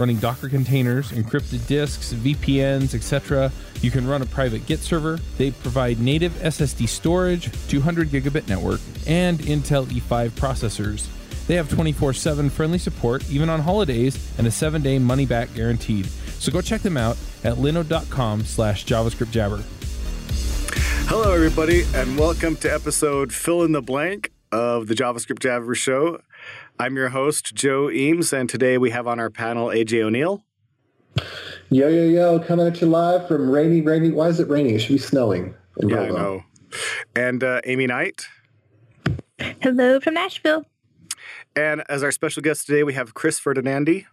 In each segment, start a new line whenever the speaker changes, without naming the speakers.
running Docker containers, encrypted disks, VPNs, etc. You can run a private Git server. They provide native SSD storage, 200 gigabit network, and Intel E5 processors. They have 24 7 friendly support, even on holidays, and a 7 day money back guaranteed. So go check them out at linode.com slash JavaScript Jabber.
Hello, everybody, and welcome to episode Fill in the Blank of the JavaScript Jabber Show. I'm your host, Joe Eames, and today we have on our panel AJ O'Neal.
Yo, yo, yo, coming at you live from rainy, rainy. Why is it raining? It should be snowing.
yeah, Provo. I know. And uh, Aimee Knight.
Hello from Nashville.
And as our special guest today, we have Chris Ferdinandi.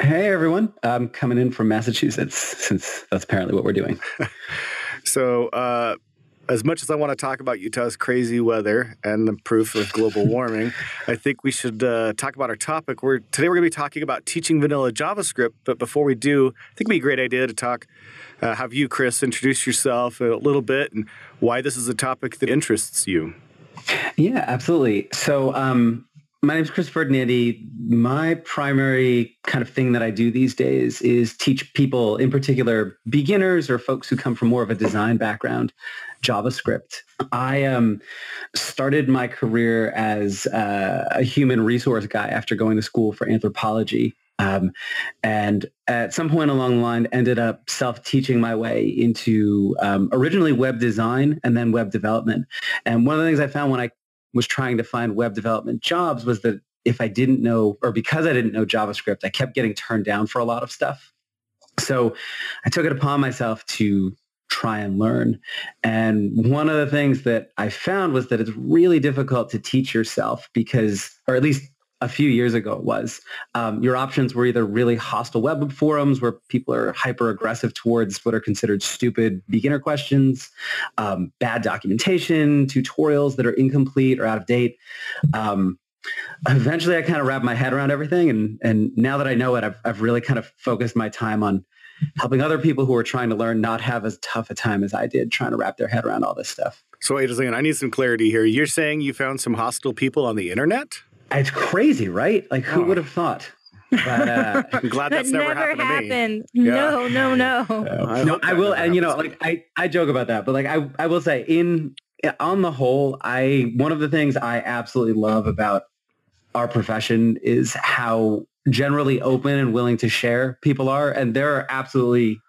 Hey everyone, I'm coming in from Massachusetts since that's apparently what we're doing.
so, uh, as much as I want to talk about Utah's crazy weather and the proof of global warming, I think we should uh, talk about our topic. We're, today we're going to be talking about teaching vanilla JavaScript. But before we do, I think it'd be a great idea to talk, uh, have you, Chris, introduce yourself a little bit and why this is a topic that interests you.
Yeah, absolutely. So um, my name is Chris Ferdinandi. My primary kind of thing that I do these days is teach people, in particular beginners or folks who come from more of a design background, JavaScript. I um, started my career as uh, a human resource guy after going to school for anthropology. Um, and at some point along the line, ended up self-teaching my way into um, originally web design and then web development. And one of the things I found when I was trying to find web development jobs was that if I didn't know, or because I didn't know JavaScript, I kept getting turned down for a lot of stuff. So I took it upon myself to try and learn. And one of the things that I found was that it's really difficult to teach yourself because, or at least a few years ago it was, um, your options were either really hostile web forums where people are hyper aggressive towards what are considered stupid beginner questions, um, bad documentation, tutorials that are incomplete or out of date. Um, eventually I kind of wrapped my head around everything. And, and now that I know it, I've, I've really kind of focused my time on helping other people who are trying to learn not have as tough a time as I did trying to wrap their head around all this stuff.
So wait a second, I need some clarity here. You're saying you found some hostile people on the internet?
It's crazy, right? Like, who oh. would have thought?
But, uh, I'm glad that's
that
never,
never
happened,
happened. No, no, no.
Uh, no, I will, and you know, like I, I joke about that, but like I, I will say, in on the whole, I one of the things I absolutely love about our profession is how generally open and willing to share people are, and there are absolutely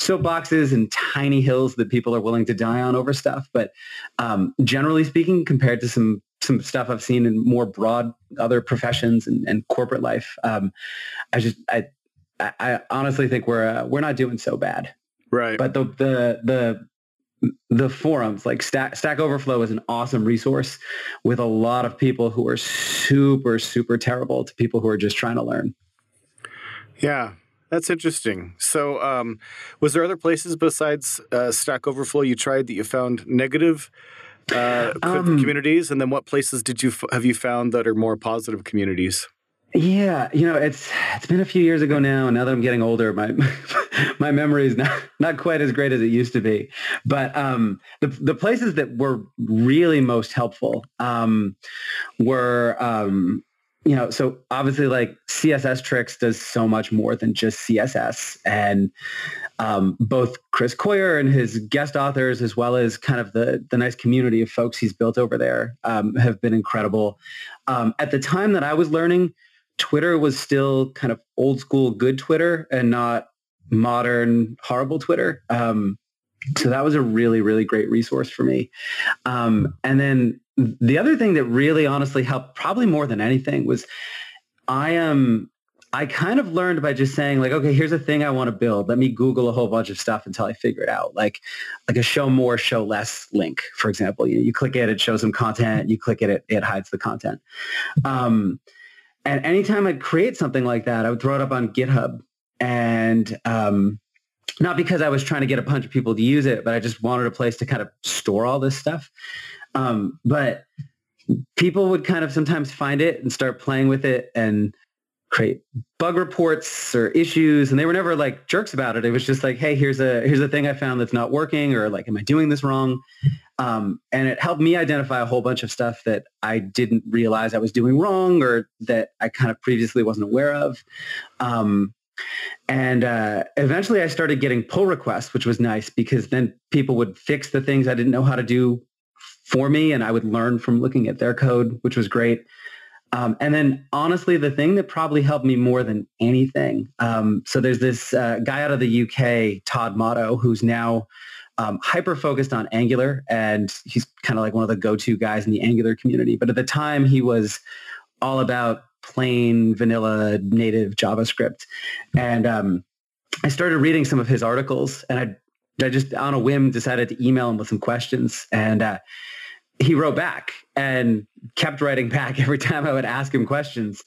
soapboxes and tiny hills that people are willing to die on over stuff. But um, generally speaking, compared to some some stuff I've seen in more broad other professions and, and corporate life. Um, I just I I honestly think we're uh, we're not doing so bad.
Right.
But the the the the forums like Stack, Stack Overflow is an awesome resource with a lot of people who are super super terrible to people who are just trying to learn.
Yeah, that's interesting. So, um, was there other places besides uh, Stack Overflow you tried that you found negative uh, um, communities, and then what places did you have you found that are more positive communities?
Yeah, you know, it's it's been a few years ago now, now that I'm getting older, my my memory is not not quite as great as it used to be. But um, the the places that were really most helpful um, were um, you know, so obviously like CSS Tricks does so much more than just CSS. And um, both Chris Coyier and his guest authors, as well as kind of the, the nice community of folks he's built over there, um, have been incredible. Um, at the time that I was learning, Twitter was still kind of old school good Twitter and not modern horrible Twitter. Um, so that was a really, really great resource for me. Um, and then the other thing that really honestly helped probably more than anything was I am um, I kind of learned by just saying like, okay, here's a thing I want to build. Let me Google a whole bunch of stuff until I figure it out. Like like a show more, show less link, for example. You, you click it, it shows some content. You click it, it, it hides the content. Um, and anytime I'd create something like that, I would throw it up on GitHub and um, not because I was trying to get a bunch of people to use it, but I just wanted a place to kind of store all this stuff. Um, but people would kind of sometimes find it and start playing with it and create bug reports or issues and they were never like jerks about it. It was just like hey here's a here's a thing i found that's not working or like am i doing this wrong? Um, and it helped me identify a whole bunch of stuff that i didn't realize i was doing wrong or that i kind of previously wasn't aware of. Um, and uh, eventually i started getting pull requests which was nice because then people would fix the things i didn't know how to do for me and i would learn from looking at their code which was great um, and then honestly, the thing that probably helped me more than anything. Um, so there's this uh, guy out of the UK, Todd Motto, who's now um, hyper focused on Angular, and he's kind of like one of the go-to guys in the Angular community. But at the time, he was all about plain vanilla native JavaScript, and um, I started reading some of his articles, and I, I just on a whim decided to email him with some questions, and uh, he wrote back and kept writing back every time I would ask him questions.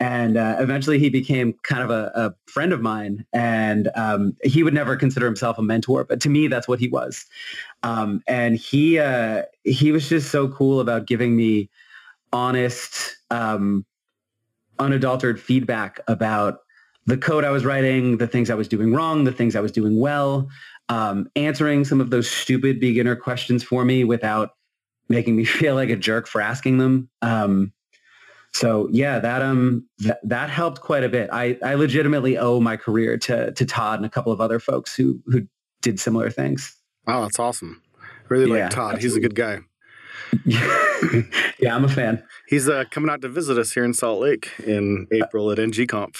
And uh, eventually he became kind of a, a friend of mine. And um, he would never consider himself a mentor, but to me, that's what he was. Um, and he, uh, he was just so cool about giving me honest, um, unadulterated feedback about the code I was writing, the things I was doing wrong, the things I was doing well, um, answering some of those stupid beginner questions for me without making me feel like a jerk for asking them. Um, so yeah, that um that, that helped quite a bit. I, I legitimately owe my career to to Todd and a couple of other folks who who did similar things.
Wow, that's awesome. Really yeah, like Todd. Absolutely. He's a good guy.
yeah, I'm a fan.
He's uh, coming out to visit us here in Salt Lake in April at NGConf.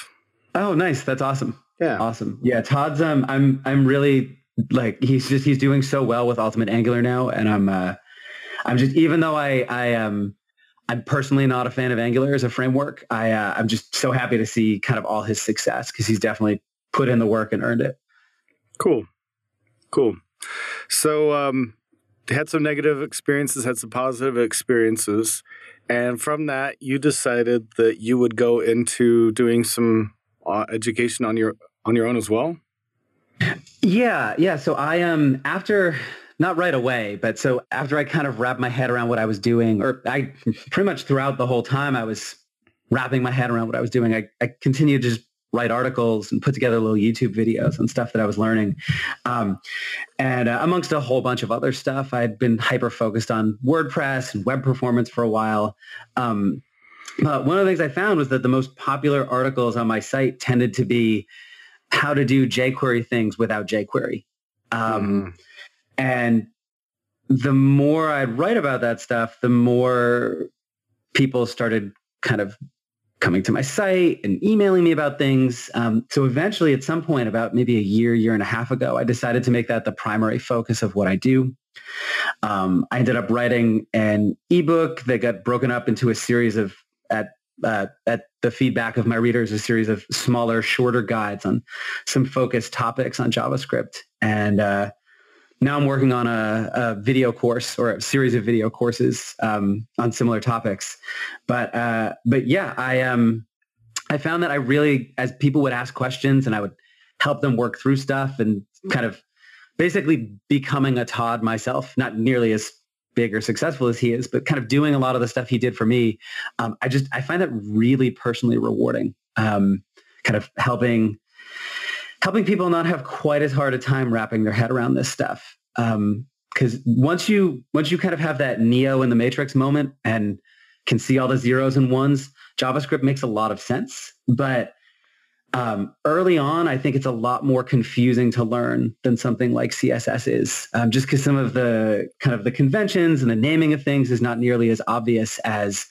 Oh, nice. That's awesome.
Yeah.
Awesome. Yeah, Todd's um I'm I'm really like he's just he's doing so well with Ultimate Angular now and I'm uh I'm just even though I I am um, I'm personally not a fan of Angular as a framework. I uh, I'm just so happy to see kind of all his success because he's definitely put in the work and earned it.
Cool, cool. So um, had some negative experiences, had some positive experiences, and from that you decided that you would go into doing some uh, education on your on your own as well.
Yeah, yeah. So I um after not right away, but so after I kind of wrapped my head around what I was doing, or I pretty much throughout the whole time I was wrapping my head around what I was doing, I, I continued to just write articles and put together little YouTube videos and stuff that I was learning. Um, and uh, amongst a whole bunch of other stuff, I'd been hyper focused on WordPress and web performance for a while. Um, but one of the things I found was that the most popular articles on my site tended to be how to do jQuery things without jQuery. Um, mm. And the more I'd write about that stuff, the more people started kind of coming to my site and emailing me about things. Um, so eventually at some point about maybe a year, year and a half ago, I decided to make that the primary focus of what I do. Um, I ended up writing an ebook that got broken up into a series of at uh, at the feedback of my readers, a series of smaller, shorter guides on some focused topics on JavaScript. And uh, now I'm working on a, a, video course or a series of video courses um, on similar topics. But uh, but yeah, I um I found that I really, as people would ask questions and I would help them work through stuff and kind of basically becoming a Todd myself, not nearly as big or successful as he is, but kind of doing a lot of the stuff he did for me. Um, I just I find that really personally rewarding. Um, kind of helping helping people not have quite as hard a time wrapping their head around this stuff. Because um, once you once you kind of have that Neo in the Matrix moment and can see all the zeros and ones, JavaScript makes a lot of sense. But um, early on, I think it's a lot more confusing to learn than something like CSS is, um, just because some of the kind of the conventions and the naming of things is not nearly as obvious as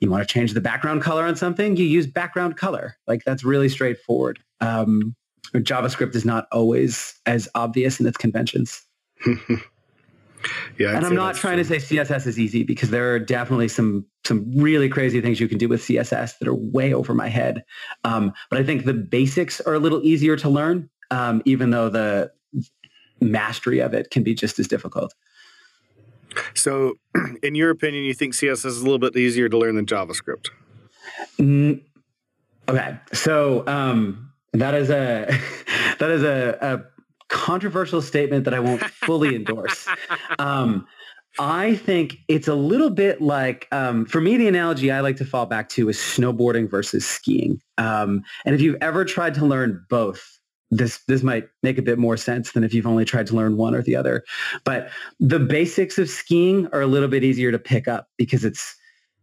you want to change the background color on something, you use background color. Like that's really straightforward. Um, JavaScript is not always as obvious in its conventions.
yeah,
and I'm not trying true. to say CSS is easy because there are definitely some some really crazy things you can do with CSS that are way over my head. Um, but I think the basics are a little easier to learn, um, even though the mastery of it can be just as difficult.
So, in your opinion, you think CSS is a little bit easier to learn than JavaScript?
Mm, okay, so um, that is a that is a, a controversial statement that I won't fully endorse. Um, I think it's a little bit like, um, for me, the analogy I like to fall back to is snowboarding versus skiing. Um, and if you've ever tried to learn both, this this might make a bit more sense than if you've only tried to learn one or the other. But the basics of skiing are a little bit easier to pick up because it's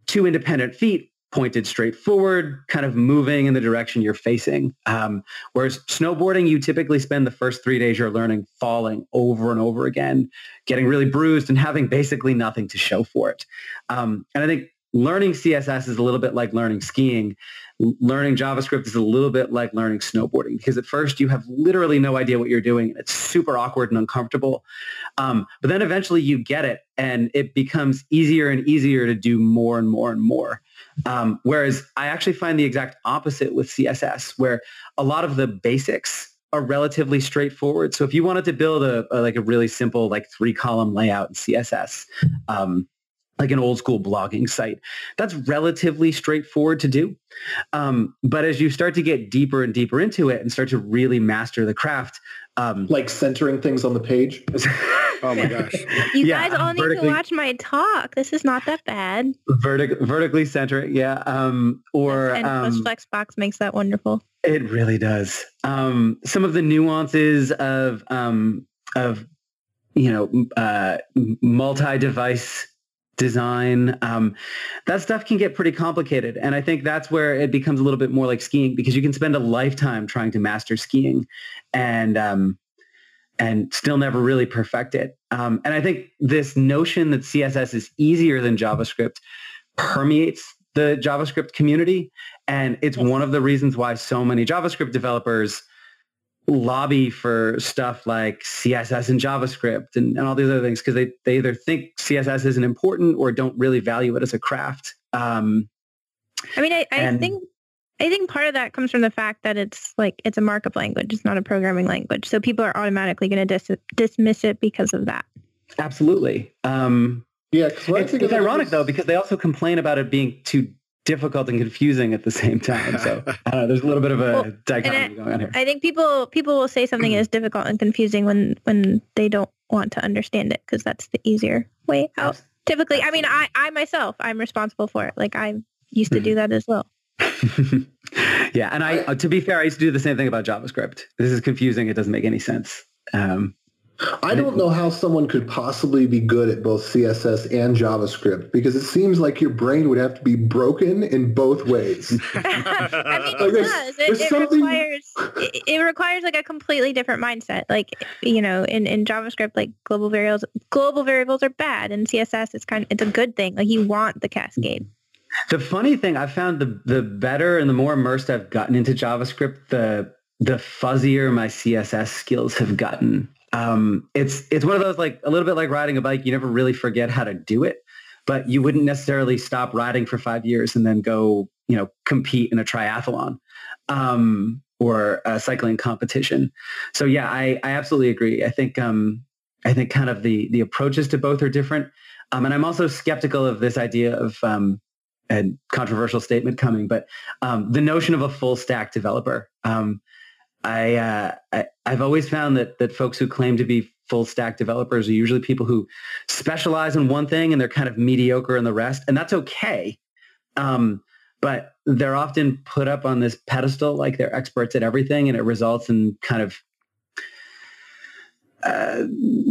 two independent feet pointed straight forward, kind of moving in the direction you're facing. Um, whereas snowboarding, you typically spend the first three days you're learning falling over and over again, getting really bruised and having basically nothing to show for it. Um, and I think learning CSS is a little bit like learning skiing. Learning JavaScript is a little bit like learning snowboarding because at first you have literally no idea what you're doing. It's super awkward and uncomfortable. Um, but then eventually you get it and it becomes easier and easier to do more and more and more. Um, whereas I actually find the exact opposite with CSS, where a lot of the basics are relatively straightforward. So if you wanted to build a, a like a really simple like three column layout in CSS, um, like an old school blogging site, that's relatively straightforward to do. Um, but as you start to get deeper and deeper into it and start to really master the craft, um,
like centering things on the page.
Oh my gosh.
You
Yeah,
guys all need to watch my talk. This is not that bad.
vertic- vertically centering, yeah, um, or
and plus
um,
Flexbox makes that wonderful.
It really does. Um, some of the nuances of um, of you know uh, multi-device design, um, that stuff can get pretty complicated, and I think that's where it becomes a little bit more like skiing because you can spend a lifetime trying to master skiing, and um, and still never really perfect it. Um, and I think this notion that CSS is easier than JavaScript permeates the JavaScript community. And it's one of the reasons why so many JavaScript developers lobby for stuff like CSS and JavaScript and, and all these other things because they, they either think CSS isn't important or don't really value it as a craft. Um,
I mean, I, I
and-
think I think part of that comes from the fact that it's like it's a markup language. It's not a programming language. So people are automatically going to dis- dismiss it because of that.
absolutely. Um,
Yeah,
it's, it's ironic though because they also complain about it being too difficult and confusing at the same time. So I don't know. There's a little bit of a
Well,
dichotomy going on here.
I think people people will say something is difficult and confusing when when they don't want to understand it because that's the easier way out. Typically, I mean, I I myself I'm responsible for it. Like I used to do that as well.
yeah, and I, uh, to be fair, I used to do the same thing about JavaScript. This is confusing. It doesn't make any sense. Um,
I don't know how someone could possibly be good at both CSS and JavaScript because it seems like your brain would have to be broken in both ways.
I mean,
Like,
it
there's-
does. It, it
something-
requires it, it requires like a completely different mindset. Like you know, in, in JavaScript, like global variables global variables are bad, and CSS it's kind of it's a good thing. Like you want the cascade.
the funny thing, I found the the better and the more immersed I've gotten into JavaScript, the the fuzzier my CSS skills have gotten. Um, it's it's one of those like a little bit like riding a bike. You never really forget how to do it, but you wouldn't necessarily stop riding for five years and then go you know compete in a triathlon um, or a cycling competition. So yeah, I, I absolutely agree. I think um, I think kind of the the approaches to both are different, um, and I'm also skeptical of this idea of um, a controversial statement coming, but um, the notion of a full stack developer. Um, I, uh, I I've always found that that folks who claim to be full stack developers are usually people who specialize in one thing and they're kind of mediocre in the rest, and that's okay. Um, but they're often put up on this pedestal like they're experts at everything, and it results in kind of uh,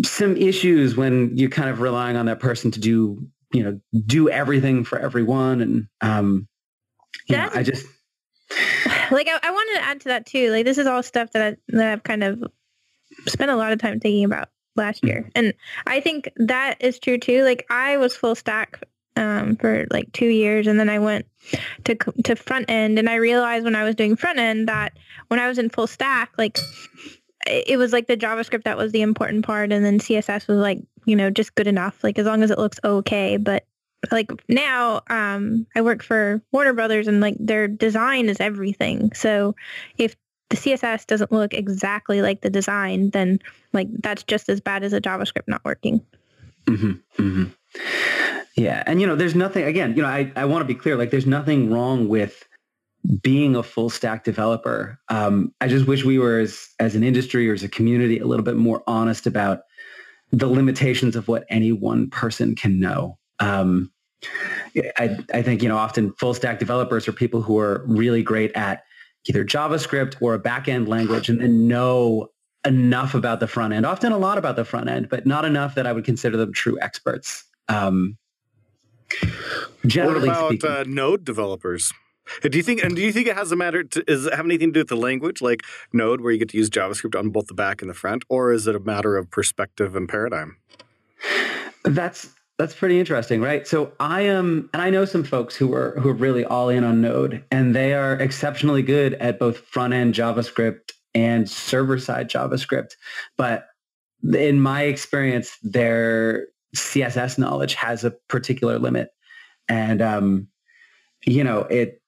some issues when you're kind of relying on that person to do you know do everything for everyone and um you know, i just
like I, I wanted to add to that too. Like this is all stuff that I, that I've kind of spent a lot of time thinking about last year, and I think that is true too. Like I was full stack um, for like two years, and then I went to to front end, and I realized when I was doing front end that when I was in full stack, like it it was like the JavaScript that was the important part, and then CSS was like you know just good enough, like as long as it looks okay, but like now um I work for Warner Brothers and like their design is everything. So if the CSS doesn't look exactly like the design, then like that's just as bad as a JavaScript not working.
mhm, mhm. yeah and you know there's nothing again you know i, I want to be clear like there's nothing wrong with being a full stack developer. Um, I just wish we were as as an industry or as a community a little bit more honest about the limitations of what any one person can know. Um, I, I think you know often full stack developers are people who are really great at either JavaScript or a backend language and then know enough about the front end, often a lot about the front end, but not enough that I would consider them true experts. Um, generally
what about
speaking.
uh, Node developers? Do you think and do you think it has a matter to, is it have anything to do with the language like Node where you get to use JavaScript on both the back and the front or is it a matter of perspective and paradigm?
That's that's pretty interesting, right? So I am, and I know some folks who are who are really all in on Node, and they are exceptionally good at both front end JavaScript and server side JavaScript. But in my experience, their CSS knowledge has a particular limit, and um, you know it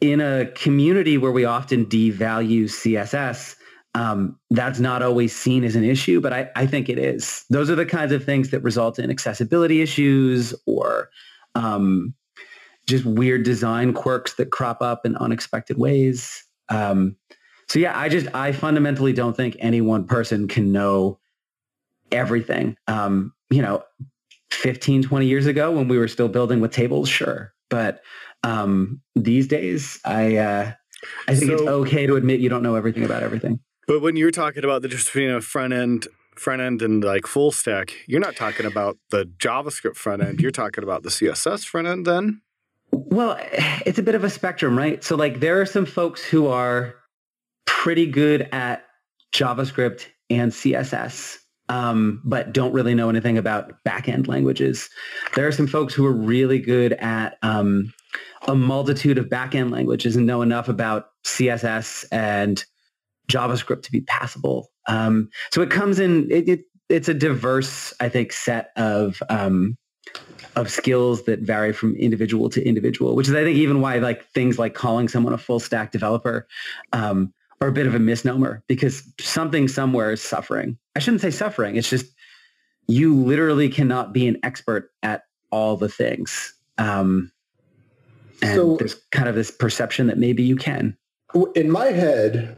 in a community where we often devalue CSS um, that's not always seen as an issue, but I, I, think it is. Those are the kinds of things that result in accessibility issues or um, just weird design quirks that crop up in unexpected ways. Um, so yeah, I just, I fundamentally don't think any one person can know everything. Um, you know, 15, 20 years ago when we were still building with tables, sure. But um, these days, I, uh, I think so, it's okay to admit you don't know everything about everything.
But when you're talking about the difference between a front end, front end and like full stack, you're not talking about the JavaScript front end. You're talking about the CSS front end then?
Well, it's a bit of a spectrum, right? So like there are some folks who are pretty good at JavaScript and CSS, um, but don't really know anything about backend languages. There are some folks who are really good at um, a multitude of backend languages and know enough about CSS and JavaScript to be passable. Um, so it comes in, it, it, it's a diverse, I think, set of, um, of skills that vary from individual to individual, which is, I think, even why like things like calling someone a full stack developer um, are a bit of a misnomer because something somewhere is suffering. I shouldn't say suffering. It's just you literally cannot be an expert at all the things. Um, and so, there's kind of this perception that maybe you can.
In my head,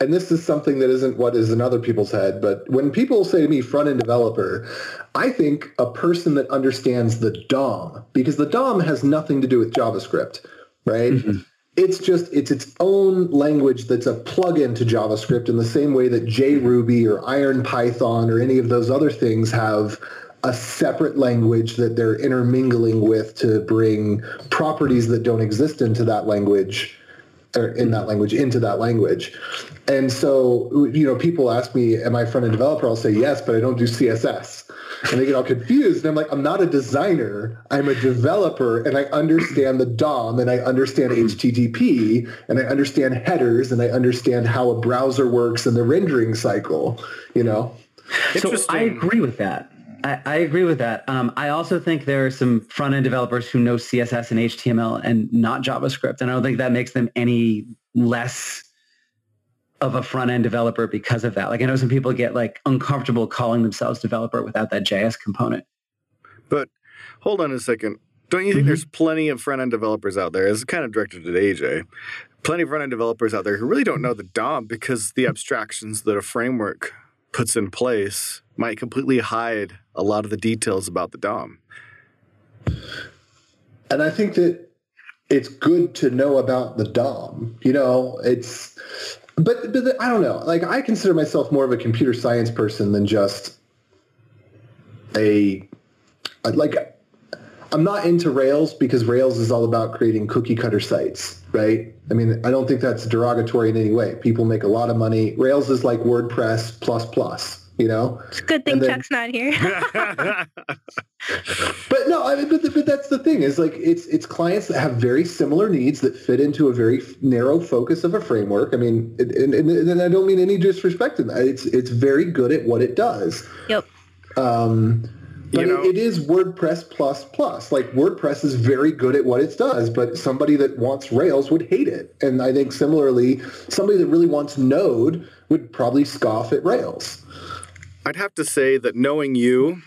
and this is something that isn't what is in other people's head, but when people say to me front end developer, I think a person that understands the DOM, because the DOM has nothing to do with JavaScript, right? Mm-hmm. It's just it's its own language that's a plugin to JavaScript in the same way that JRuby or Iron Python or any of those other things have a separate language that they're intermingling with to bring properties that don't exist into that language in that language into that language. And so, you know, people ask me, am I a front-end developer? I'll say yes, but I don't do CSS. And they get all confused. And I'm like, I'm not a designer. I'm a developer and I understand the DOM and I understand HTTP and I understand headers and I understand how a browser works and the rendering cycle, you know?
So I agree with that. I, I, agree with that. Um, I also think there are some front end developers who know CSS and HTML and not JavaScript, and I don't think that makes them any less of a front end developer because of that. Like I know some people get like uncomfortable calling themselves developer without that JS component.
But hold on a second. Don't you think mm-hmm. there's plenty of front end developers out there? It's kind of directed at AJ. Plenty of front end developers out there who really don't know the DOM because the abstractions that a framework puts in place might completely hide a lot of the details about the DOM.
And I think that it's good to know about the DOM. You know, it's but but I don't know. Like I consider myself more of a computer science person than just a like I'm not into Rails because Rails is all about creating cookie cutter sites, right? I mean, I don't think that's derogatory in any way. People make a lot of money. Rails is like WordPress plus plus you know.
It's a good thing then, Chuck's not here.
but no, I mean, but, but that's the thing is like it's it's clients that have very similar needs that fit into a very narrow focus of a framework. I mean, and, and, and I don't mean any disrespect in that. It's it's very good at what it does.
Yep.
Um, but you know, it, it is WordPress plus plus. Like WordPress is very good at what it does, but somebody that wants Rails would hate it. And I think similarly, somebody that really wants Node would probably scoff at Rails.
I'd have to say that knowing you,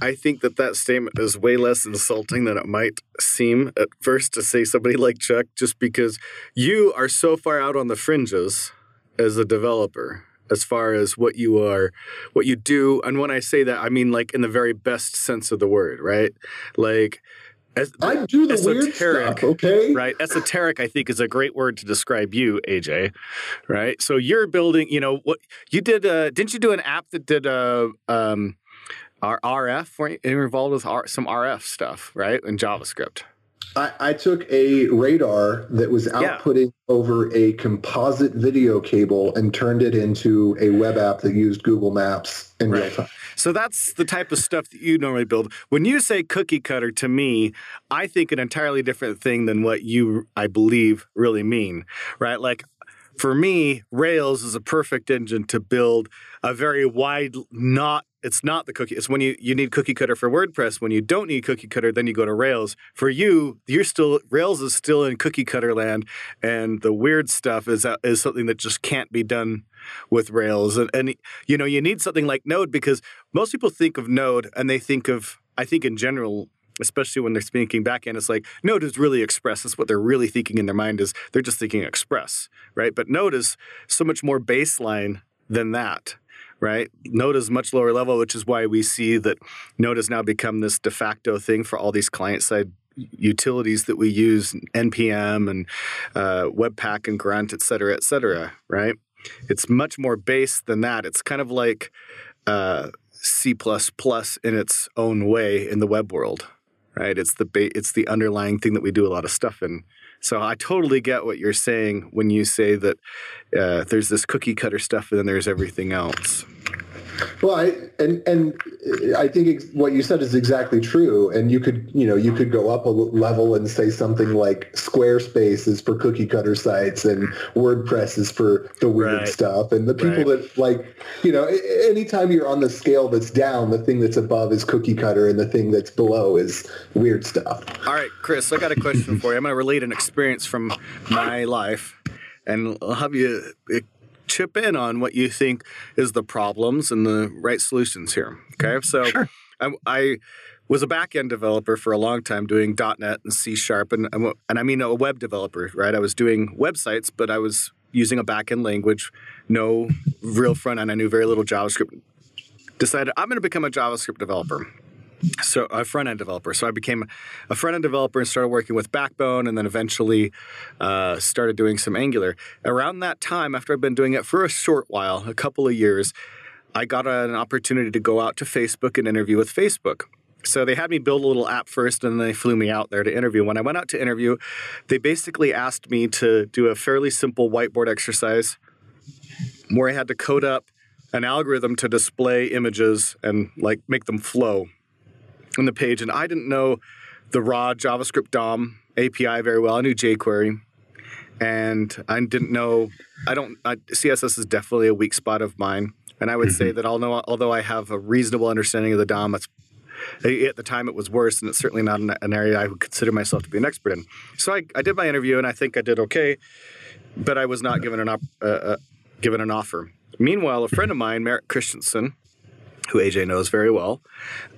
I think that that statement is way less insulting than it might seem at first to say somebody like Chuck, just because you are so far out on the fringes as a developer as far as what you are, what you do. And when I say that, I mean like in the very best sense of the word, right? Like,
as, I do the weird stuff, okay?
Right. Esoteric, I think, is a great word to describe you, AJ. Right. So you're building, you know, what you did. Uh, didn't you do an app that did uh, um, our RF? Were you involved with R- some RF stuff, right, in JavaScript?
I, I, took a radar that was outputting yeah. over a composite video cable and turned it into a web app that used Google Maps in right. real time.
So that's the type of stuff that you normally build. When you say cookie cutter to me, I think an entirely different thing than what you, I believe, really mean, right? Like for me, Rails is a perfect engine to build a very wide, not it's not the cookie. It's when you, you need cookie cutter for WordPress. When you don't need cookie cutter, then you go to Rails. For you, you're still Rails is still in cookie cutter land, and the weird stuff is uh, is something that just can't be done with Rails. And, and you know, you need something like Node because most people think of Node and they think of I think in general especially when they're speaking backend, it's like Node is really Express. That's what they're really thinking in their mind is they're just thinking Express, right? But Node is so much more baseline than that right? Node is much lower level, which is why we see that Node has now become this de facto thing for all these client side utilities that we use, NPM and uh, Webpack and Grunt, et cetera, et cetera, right? It's much more base than that. It's kind of like uh, C++ in its own way in the web world, right? It's the ba- it's the underlying thing that we do a lot of stuff in. So I totally get what you're saying when you say that uh, there's this cookie cutter stuff and then there's everything else.
Well, I and and I think what you said is exactly true. And you could you know you could go up a level and say something like Squarespace is for cookie cutter sites and WordPress is for the weird right. stuff. And the people right. that like you know anytime you're on the scale that's down, the thing that's above is cookie cutter, and the thing that's below is weird stuff.
All right, Chris, I got a question for you. I'm going to relate an experience from my life and I'll have you chip in on what you think is the problems and the right solutions here. Okay, mm, so sure. I, I, was a back end developer for a long time, doing .NET and C Sharp, and and I mean a web developer, right? I was doing websites, but I was using a back end language, no real front end. I knew very little JavaScript. Decided I'm going to become a JavaScript developer so a front end developer. So I became a front end developer and started working with Backbone, and then eventually uh, started doing some Angular. Around that time, after I've been doing it for a short while, a couple of years, I got an opportunity to go out to Facebook and interview with Facebook. So they had me build a little app first, and then they flew me out there to interview. When I went out to interview, they basically asked me to do a fairly simple whiteboard exercise where I had to code up an algorithm to display images and like make them flow on the page, and I didn't know the raw JavaScript DOM API very well. I knew jQuery, and I didn't know. I don't. I, CSS is definitely a weak spot of mine, and I would say mm-hmm. that although although I have a reasonable understanding of the DOM, it's at the time it was worse, and it's certainly not an, an area I would consider myself to be an expert in. So I, I did my interview, and I think I did okay, but I was not given an op, uh, uh, given an offer. Meanwhile, a friend of mine, Merritt Christensen, who AJ knows very well,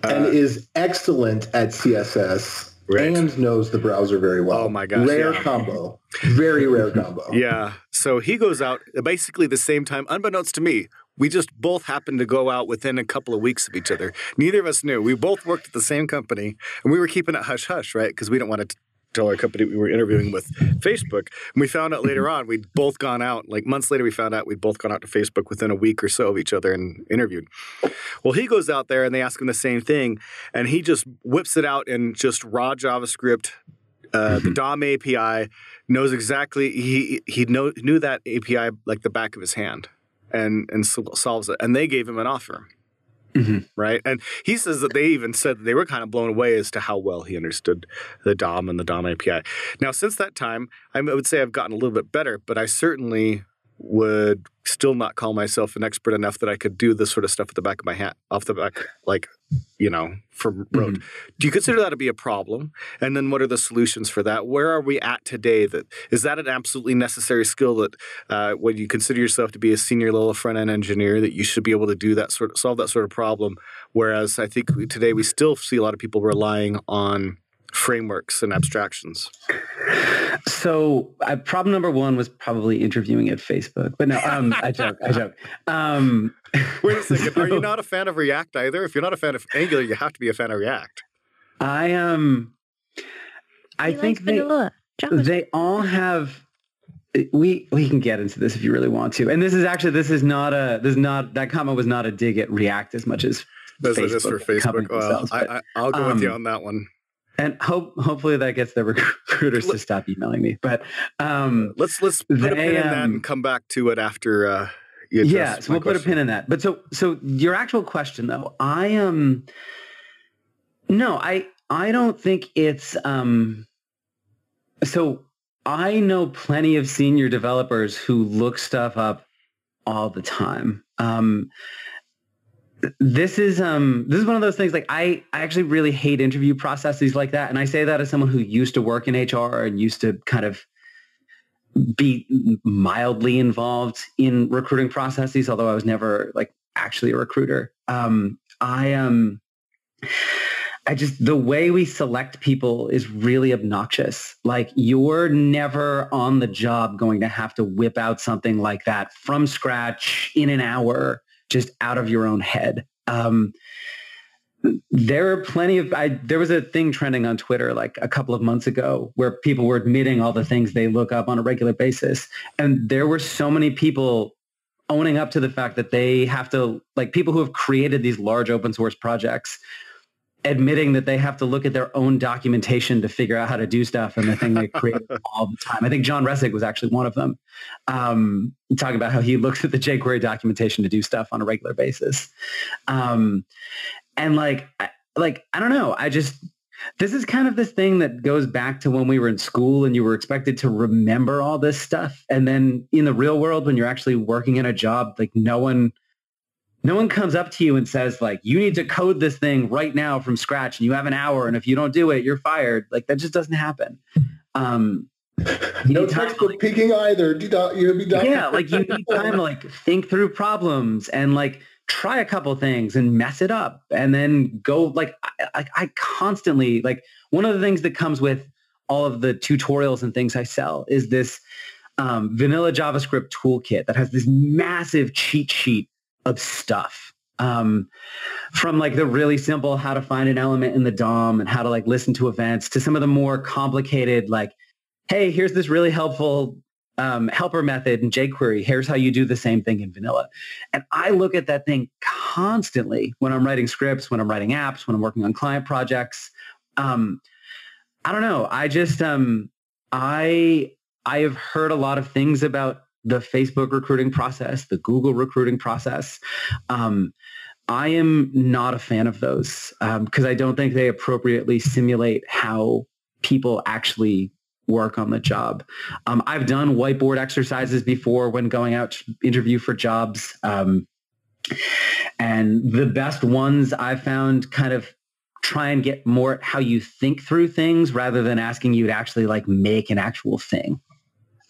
uh, and is excellent at CSS. Right. And knows the browser very well.
Oh my gosh!
Rare
yeah.
combo, very rare combo.
yeah. So he goes out basically the same time, unbeknownst to me. We just both happened to go out within a couple of weeks of each other. Neither of us knew. We both worked at the same company, and we were keeping it hush hush, right? Because we don't want to tell our company we were interviewing with Facebook. And we found out later on we'd both gone out, like months later, we found out we'd both gone out to Facebook within a week or so of each other and interviewed. Well, he goes out there and they ask him the same thing, and he just whips it out in just raw JavaScript. Uh, mm-hmm. The DOM API knows exactly he he know, knew that API like the back of his hand, and and solves it. And they gave him an offer. Mm-hmm. Right. And he says that they even said they were kind of blown away as to how well he understood the DOM and the DOM API. Now, since that time, I would say I've gotten a little bit better, but I certainly would still not call myself an expert enough that I could do this sort of stuff at the back of my hat, off the back, like you know, from road. Mm-hmm. Do you consider that to be a problem? And then what are the solutions for that? Where are we at today? That is that an absolutely necessary skill that uh, when you consider yourself to be a senior level front end engineer that you should be able to do that sort of solve that sort of problem? Whereas I think today we still see a lot of people relying on frameworks and abstractions?
So uh, problem number one was probably interviewing at Facebook, but no, um, I joke, I joke. Um,
Wait a second, so, are you not a fan of React either? If you're not a fan of Angular, you have to be a fan of React.
I um, I he think they, they all have. We we can get into this if you really want to, and this is actually this is not a this is not that comment was not a dig at React as much as
as it is for Facebook. Well, I, will go um, with you um, on that one
and hope hopefully that gets the recruiters to stop emailing me. But um,
let's let's put they, a pin in that and um, come back to it after. Uh,
yeah, so we'll question. put a pin in that. But so so your actual question though, I am um, no, I I don't think it's um. So I know plenty of senior developers who look stuff up all the time. Um, this is um this is one of those things like I, I actually really hate interview processes like that and i say that as someone who used to work in hr and used to kind of be mildly involved in recruiting processes although i was never like actually a recruiter um i um I just the way we select people is really obnoxious. Like you're never on the job going to have to whip out something like that from scratch in an hour just out of your own head. Um, there are plenty of I, there was a thing trending on twitter like a couple of months ago where people were admitting all the things they look up on a regular basis and there were so many people owning up to the fact that they have to like people who have created these large open source projects admitting that they have to look at their own documentation to figure out how to do stuff and the thing they create all the time. I think John Resig was actually one of them. Um, talking about how he looks at the jQuery documentation to do stuff on a regular basis. Um, and like, I, like, I don't know. I just, this is kind of this thing that goes back to when we were in school and you were expected to remember all this stuff. And then in the real world, when you're actually working in a job, like no one, no one comes up to you and says like you need to code this thing right now from scratch and you have an hour and if you don't do it you're fired. Like that just doesn't happen. Um
no textbook like, peeking either. You be done.
Yeah like you need time to like think through problems and like try a couple things and mess it up and then go like I, I constantly like one of the things that comes with all of the tutorials and things i sell is this um, vanilla javascript toolkit that has this massive cheat sheet of stuff um, from like the really simple how to find an element in the DOM and how to like listen to events to some of the more complicated like, hey, here's this really helpful um, helper method in jQuery. Here's how you do the same thing in vanilla. And I look at that thing constantly when I'm writing scripts, when I'm writing apps, when I'm working on client projects. Um, I don't know. I just um, I I have heard a lot of things about the Facebook recruiting process, the Google recruiting process. Um, I am not a fan of those because um, I don't think they appropriately simulate how people actually work on the job. Um, I've done whiteboard exercises before when going out to interview for jobs. Um, and the best ones I've found kind of try and get more how you think through things rather than asking you to actually like make an actual thing.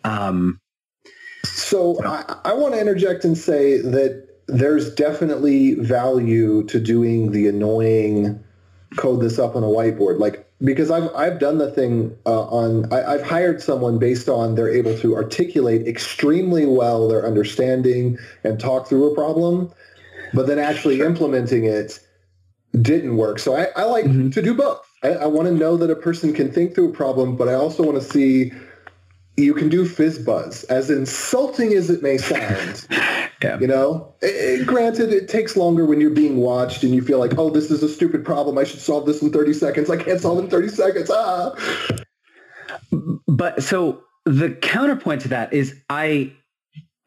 Um,
so I, I want to interject and say that there's definitely value to doing the annoying code this up on a whiteboard. Like because I've I've done the thing uh, on I, I've hired someone based on they're able to articulate extremely well their understanding and talk through a problem, but then actually sure. implementing it didn't work. So I, I like mm-hmm. to do both. I, I want to know that a person can think through a problem, but I also want to see you can do fizz buzz, as insulting as it may sound. yeah. You know, it, it, granted, it takes longer when you're being watched and you feel like, oh, this is a stupid problem. I should solve this in 30 seconds. I can't solve it in 30 seconds. Ah.
But so the counterpoint to that is I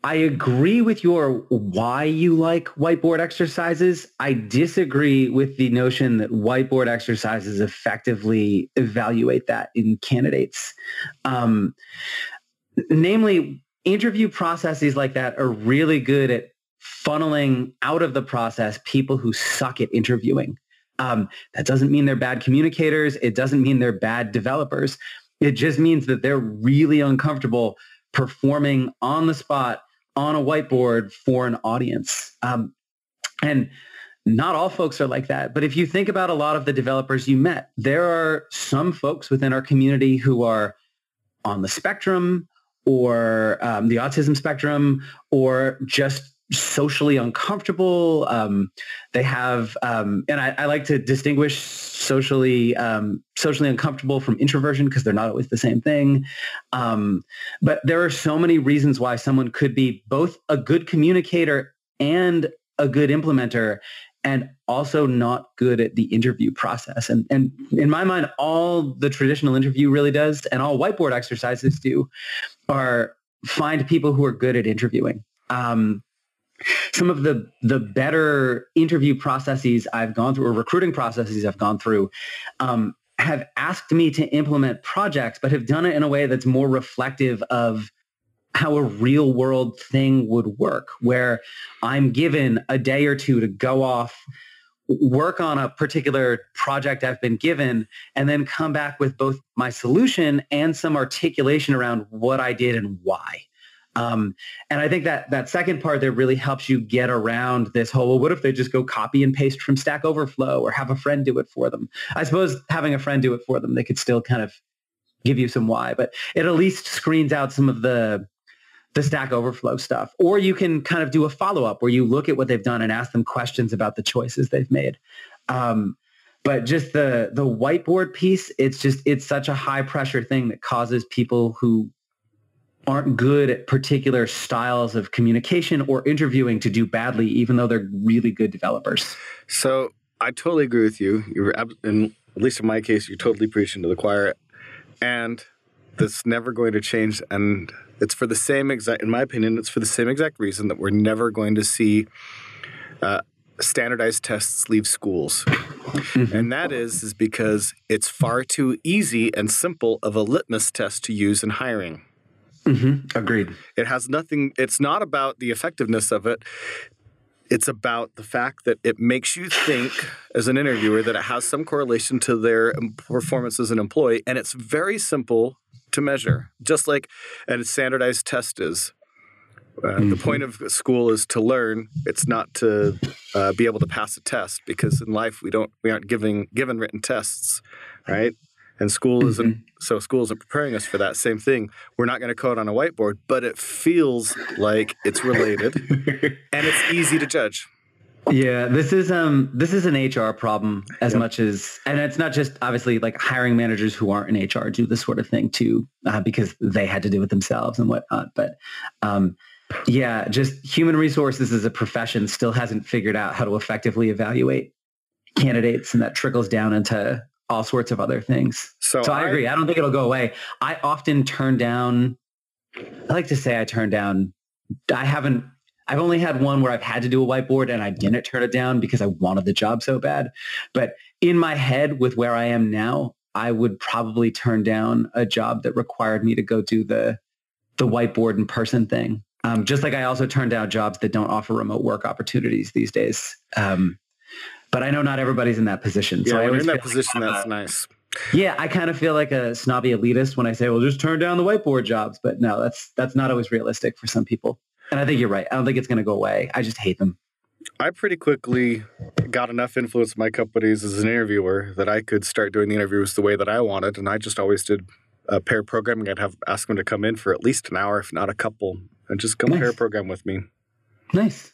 I agree with your why you like whiteboard exercises. I disagree with the notion that whiteboard exercises effectively evaluate that in candidates. Um, namely, interview processes like that are really good at funneling out of the process people who suck at interviewing. Um, that doesn't mean they're bad communicators. It doesn't mean they're bad developers. It just means that they're really uncomfortable performing on the spot on a whiteboard for an audience. Um, and not all folks are like that. But if you think about a lot of the developers you met, there are some folks within our community who are on the spectrum or um, the autism spectrum or just socially uncomfortable. Um, they have, um, and I, I, like to distinguish socially um, socially uncomfortable from introversion because they're not always the same thing. Um, but there are so many reasons why someone could be both a good communicator and a good implementer and also not good at the interview process. And, and in my mind, all the traditional interview really does and all whiteboard exercises do are find people who are good at interviewing. Um, some of the the better interview processes I've gone through or recruiting processes I've gone through um, have asked me to implement projects, but have done it in a way that's more reflective of how a real world thing would work, where I'm given a day or two to go off, work on a particular project I've been given, and then come back with both my solution and some articulation around what I did and why. Um, and I think that that second part there really helps you get around this whole, well, what if they just go copy and paste from Stack Overflow or have a friend do it for them? I suppose having a friend do it for them, they could still kind of give you some why, but it at least screens out some of the the Stack Overflow stuff. Or you can kind of do a follow-up where you look at what they've done and ask them questions about the choices they've made. Um, but just the the whiteboard piece, it's just it's such a high pressure thing that causes people who aren't good at particular styles of communication or interviewing to do badly, even though they're really good developers.
So I totally agree with you. You're, in, at least in my case, you're totally preaching to the choir, and that's never going to change. And it's for the same exact, in my opinion, it's for the same exact reason that we're never going to see uh, standardized tests leave schools. Mm-hmm. And that is is because it's far too easy and simple of a litmus test to use in hiring.
Mm-hmm. Agreed.
It has nothing, it's not about the effectiveness of it. It's about the fact that it makes you think as an interviewer that it has some correlation to their performance as an employee. And it's very simple to measure, just like a standardized test is. Uh, mm-hmm. The point of school is to learn. It's not to uh, be able to pass a test because in life we don't we aren't giving given written tests, right? And school mm-hmm. isn't so school isn't preparing us for that same thing. We're not going to code on a whiteboard, but it feels like it's related and it's easy to judge.
Yeah, this is um this is an HR problem as much as and it's not just obviously like hiring managers who aren't in HR do this sort of thing too uh, because they had to do it themselves and whatnot. But um yeah, just human resources as a profession still hasn't figured out how to effectively evaluate candidates and that trickles down into all sorts of other things. So, so I, I, agree. I don't think it'll go away. I often turn down, I like to say I turn down, I haven't, I've only had one where I've had to do a whiteboard and I didn't turn it down because I wanted the job so bad. But in my head with where I am now, I would probably turn down a job that required me to go do the, the whiteboard in person thing. Um, just like I also turn down jobs that don't offer remote work opportunities these days. Um, but I know not everybody's in that position.
Yeah,
so
when you're in that position, like that's a, nice.
Yeah, I kind of feel like a snobby elitist when I say, "Well, just turn down the whiteboard jobs." But no, that's that's not always realistic for some people. And I think you're right. I don't think it's going to go away. I just hate them.
I pretty quickly got enough influence in my companies as an interviewer that I could start doing the interviews the way that I wanted, and I just always did a pair programming. I'd have ask them to come in for at least an hour, if not a couple, and just come nice. pair program with me.
Nice.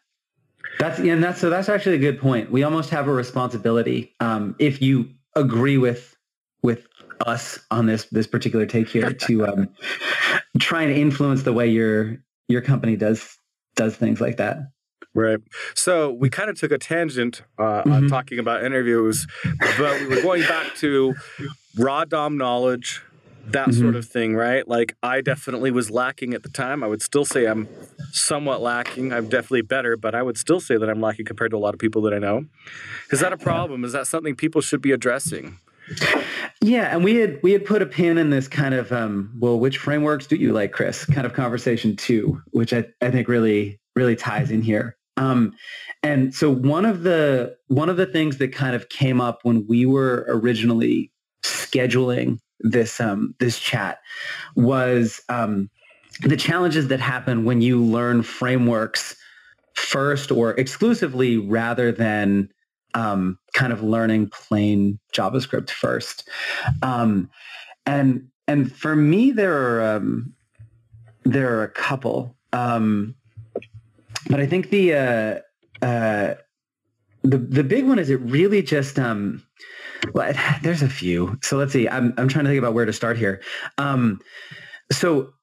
that's and that's so that's actually a good point. We almost have a responsibility um, if you agree with with us on this this particular take here to um, try and influence the way your your company does does things like that.
Right. So we kind of took a tangent uh, on
Mhm.
talking about interviews, but we were going back to raw DOM knowledge, that
Mhm.
sort of thing, right? Like I definitely was lacking at the time. I would still say I'm somewhat lacking. I'm definitely better, but I would still say that I'm lacking compared to a lot of people that I know. Is that a problem? Is that something people should be addressing?
Yeah, and we had we had put a pin in this kind of um, well, which frameworks do you like, Chris? Kind of conversation too, which I, I think really really ties in here. Um, and so one of the one of the things that kind of came up when we were originally scheduling this um, this chat was um, the challenges that happen when you learn frameworks first or exclusively rather than um, kind of learning plain JavaScript first. Um, and and for me, there are um, there are a couple, um, but I think the uh, uh, the the big one is it really just um, well, there's a few. So let's see. I'm I'm trying to think about where to start here. Um, so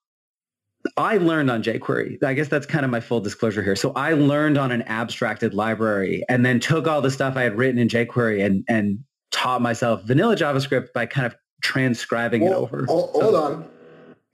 I learned on jQuery. I guess that's kind of my full disclosure here. So I learned on an abstracted library and then took all the stuff I had written in jQuery and, and taught myself vanilla JavaScript by kind of transcribing it
Well,
over.
hol- Hold on.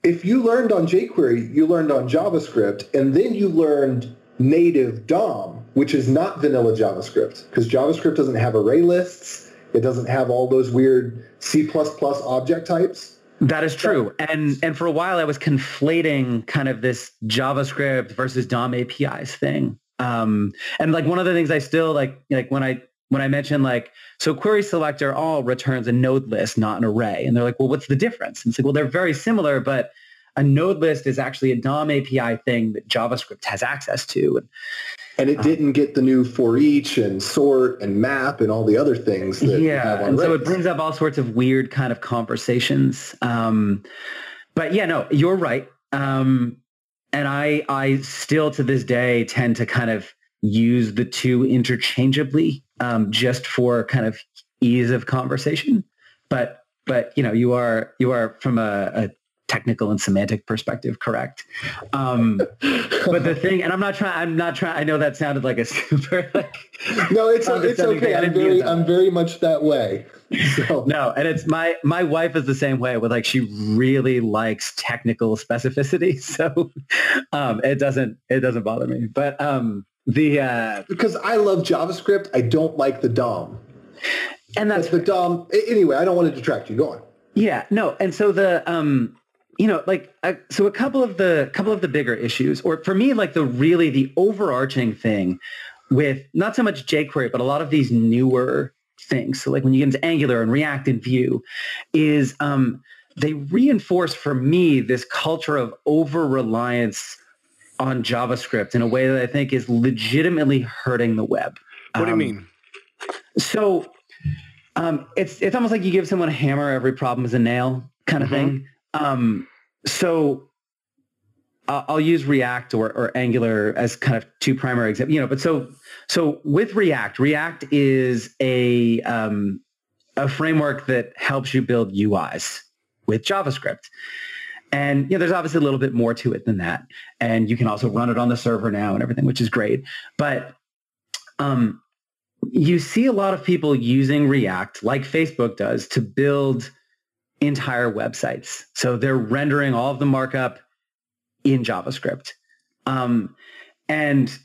If you learned on jQuery, you learned on JavaScript, and then you learned native DOM, which is not vanilla JavaScript, because JavaScript doesn't have array lists. It doesn't have all those weird C++ object types.
That is true. And and for a while I was conflating kind of this JavaScript versus DOM APIs thing. Um, and like one of the things I still like like when I when I mentioned like so query selector all returns a node list, not an array. And they're like, well, what's the difference? And it's like, well, they're very similar, but a node list is actually a DOM API thing that JavaScript has access to. And
And it didn't get the new for each and sort and map and all the other things that you have
yeah
on
and so it brings up all sorts of weird kind of conversations um but yeah no you're right um and i i still to this day tend to kind of use the two interchangeably um just for kind of ease of conversation but but you know you are you are from a, a technical and semantic perspective correct um but the thing and i'm not trying i'm not trying i know that sounded like a super like
no, it's it's okay. I'm very. I'm very much that way. So
No, and it's my my wife is the same way with like she really likes technical specificity, so um, it doesn't it doesn't bother me. But um, the uh,
because I love JavaScript, I don't like the DOM.
and that's
That's the DOM. Anyway, I don't want to detract you. Go on.
Yeah, no, and so the um, you know, like uh, so a couple of the couple of the bigger issues, or for me, like the really the overarching thing with not so much jQuery, but a lot of these newer things. So like when you get into Angular and React and Vue, is um, they reinforce for me this culture of over reliance on JavaScript in a way that I think is legitimately hurting the web.
What do you
Um,
mean?
so um, it's it's almost like you give someone a hammer, every problem is a nail kind of
Mhm.
thing. Um, so I'll, use React or, or Angular as kind of two primary examples. You know, but so so with React, React is a um, a framework that helps you build UIs with JavaScript. And you know, there's obviously a little bit more to it than that. And you can also run it on the server now and everything, which is great. But um, you see a lot of people using React, like Facebook does, to build entire websites. So they're rendering all of the markup in JavaScript. Um, and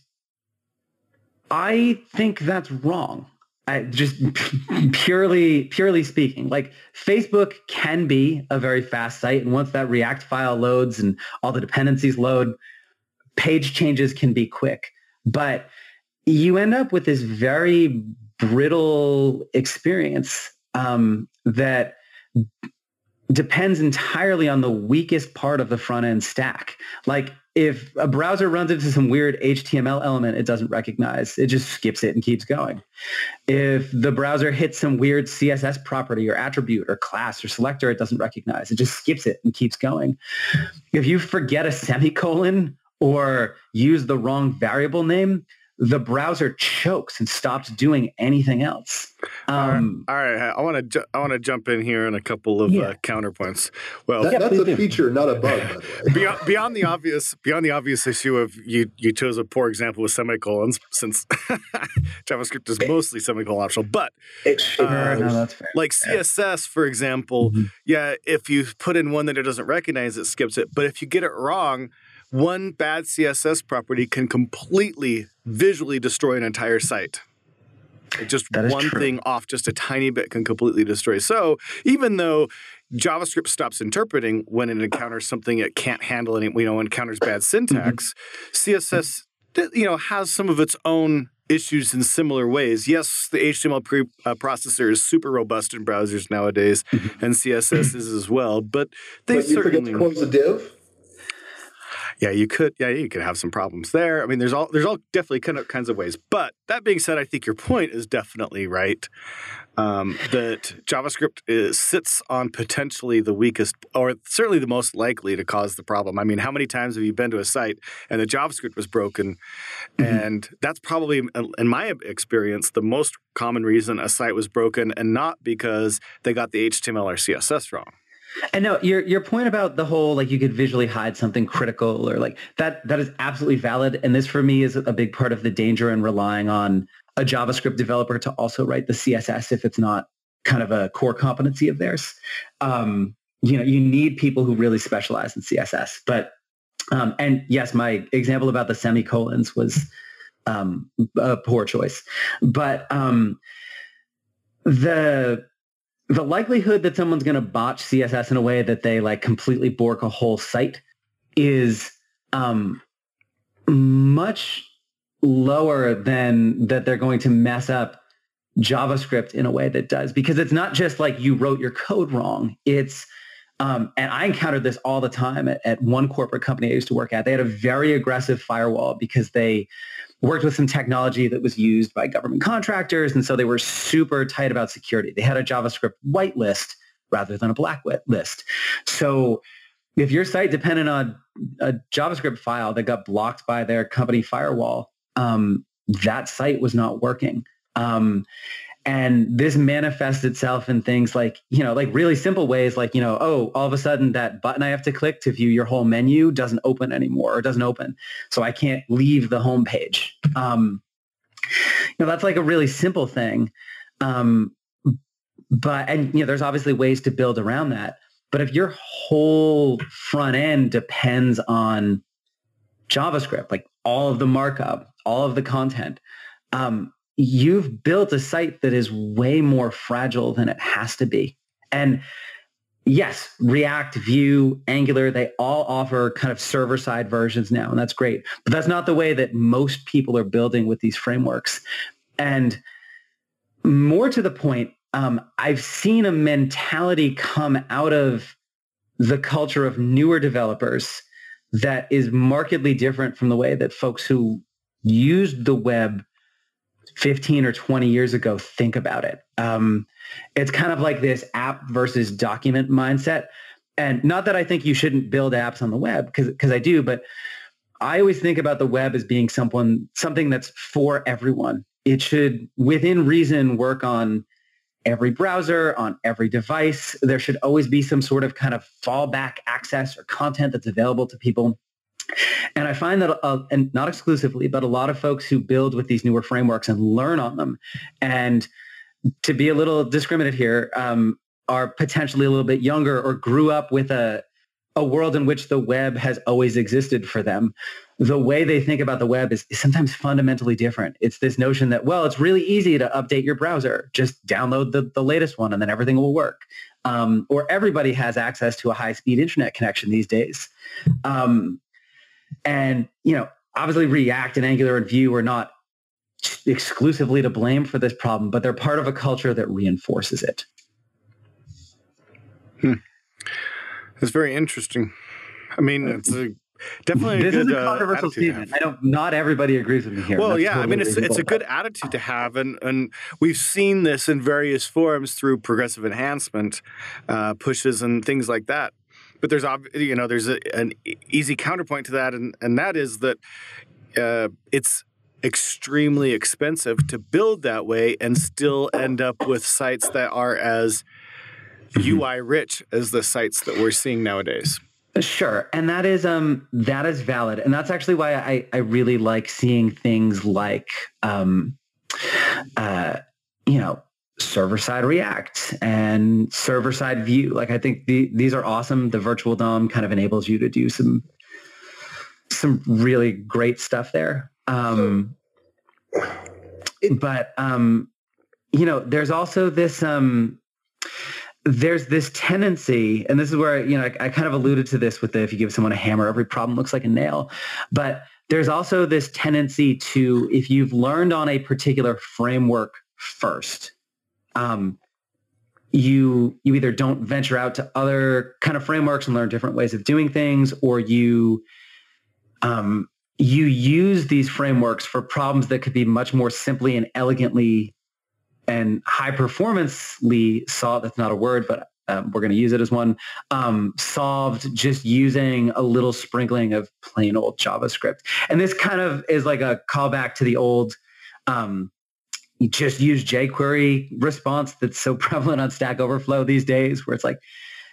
I think that's wrong. I just purely purely speaking, like Facebook can be a very fast site, and once that React file loads and all the dependencies load, page changes can be quick. But you end up with this very brittle experience um, that depends entirely on the weakest part of the front end stack. Like if a browser runs into some weird HTML element it doesn't recognize, it just skips it and keeps going. If the browser hits some weird CSS property or attribute or class or selector it doesn't recognize, it just skips it and keeps going. If you forget a semicolon or use the wrong variable name, the browser chokes and stops doing anything else.
Um, all, right. all right, I want to ju- I want to jump in here on a couple of yeah. uh, counterpoints. Well,
that, that's a do. feature, not a bug.
beyond, beyond the obvious, beyond the obvious issue of you you chose a poor example with semicolons, since JavaScript is mostly semicolon optional. But
uh, no,
like CSS, for example, mm-hmm. yeah, if you put in one that it doesn't recognize, it skips it. But if you get it wrong, one bad CSS property can completely visually destroy an entire site. Just one
true.
thing off just a tiny bit can completely destroy. So even though JavaScript stops interpreting when it encounters something it can't handle and you know encounters bad syntax, mm-hmm. CSS you know has some of its own issues in similar ways. Yes, the HTML pre- uh, processor is super robust in browsers nowadays, mm-hmm. and CSS is as well. But they
but you
certainly
forget to close the div
yeah, you could. Yeah, you could have some problems there. I mean, there's all there's all definitely kind of kinds of ways. But that being said, I think your point is definitely right. Um, that JavaScript is, sits on potentially the weakest, or certainly the most likely to cause the problem. I mean, how many times have you been to a site and the JavaScript was broken? Mm-hmm. And that's probably, in my experience, the most common reason a site was broken, and not because they got the HTML or CSS wrong.
And no, your your point about the whole like you could visually hide something critical or like that that is absolutely valid. And this for me is a big part of the danger in relying on a JavaScript developer to also write the CSS if it's not kind of a core competency of theirs. Um, you know, you need people who really specialize in CSS. But um, and yes, my example about the semicolons was um, a poor choice. But um, the the likelihood that someone's going to botch css in a way that they like completely bork a whole site is um, much lower than that they're going to mess up javascript in a way that does because it's not just like you wrote your code wrong it's um, and I encountered this all the time at, at one corporate company I used to work at. They had a very aggressive firewall because they worked with some technology that was used by government contractors. And so they were super tight about security. They had a JavaScript whitelist rather than a blacklist. So if your site depended on a JavaScript file that got blocked by their company firewall, um, that site was not working. Um, and this manifests itself in things like, you know, like really simple ways like, you know, oh, all of a sudden that button I have to click to view your whole menu doesn't open anymore or doesn't open. So I can't leave the home page. Um, you know, that's like a really simple thing. Um, but, and, you know, there's obviously ways to build around that. But if your whole front end depends on JavaScript, like all of the markup, all of the content, um, you've built a site that is way more fragile than it has to be. And yes, React, Vue, Angular, they all offer kind of server side versions now, and that's great. But that's not the way that most people are building with these frameworks. And more to the point, um, I've seen a mentality come out of the culture of newer developers that is markedly different from the way that folks who used the web 15 or 20 years ago think about it. Um, it's kind of like this app versus document mindset. And not that I think you shouldn't build apps on the web, because I do, but I always think about the web as being someone something that's for everyone. It should, within reason, work on every browser, on every device. There should always be some sort of kind of fallback access or content that's available to people. And I find that, uh, and not exclusively, but a lot of folks who build with these newer frameworks and learn on them, and to be a little discriminate here, um, are potentially a little bit younger or grew up with a a world in which the web has always existed for them. The way they think about the web is, is sometimes fundamentally different. It's this notion that, well, it's really easy to update your browser. Just download the, the latest one and then everything will work. Um, or everybody has access to a high-speed internet connection these days. Um, and, you know, obviously React and Angular and Vue are not exclusively to blame for this problem, but they're part of a culture that reinforces it.
Hmm. It's very interesting. I mean, it's a, definitely
this
a good,
is a uh, controversial uh, statement. I don't. Not everybody agrees with me here.
Well, yeah, totally I mean, it's it's a good attitude to have, and and we've seen this in various forms through progressive enhancement uh, pushes and things like that. But there's you know there's a, an easy counterpoint to that, and and that is that uh, it's extremely expensive to build that way and still end up with sites that are as UI rich as the sites that we're seeing nowadays.
Sure, and that is um that is valid, and that's actually why I I really like seeing things like um uh you know server side React and server side Vue. Like I think the, these are awesome. The virtual DOM kind of enables you to do some some really great stuff there. Um, but um, you know, there's also this um there's this tendency, and this is where, you know, I, I kind of alluded to this with the, if you give someone a hammer, every problem looks like a nail. But there's also this tendency to, if you've learned on a particular framework first, um, you you either don't venture out to other kind of frameworks and learn different ways of doing things, or you um, you use these frameworks for problems that could be much more simply and elegantly and high performancely solved. That's not a word, but um, we're going to use it as one. Um, solved just using a little sprinkling of plain old JavaScript. And this kind of is like a callback to the old um, you just use jQuery response that's so prevalent on Stack Overflow these days, where it's like,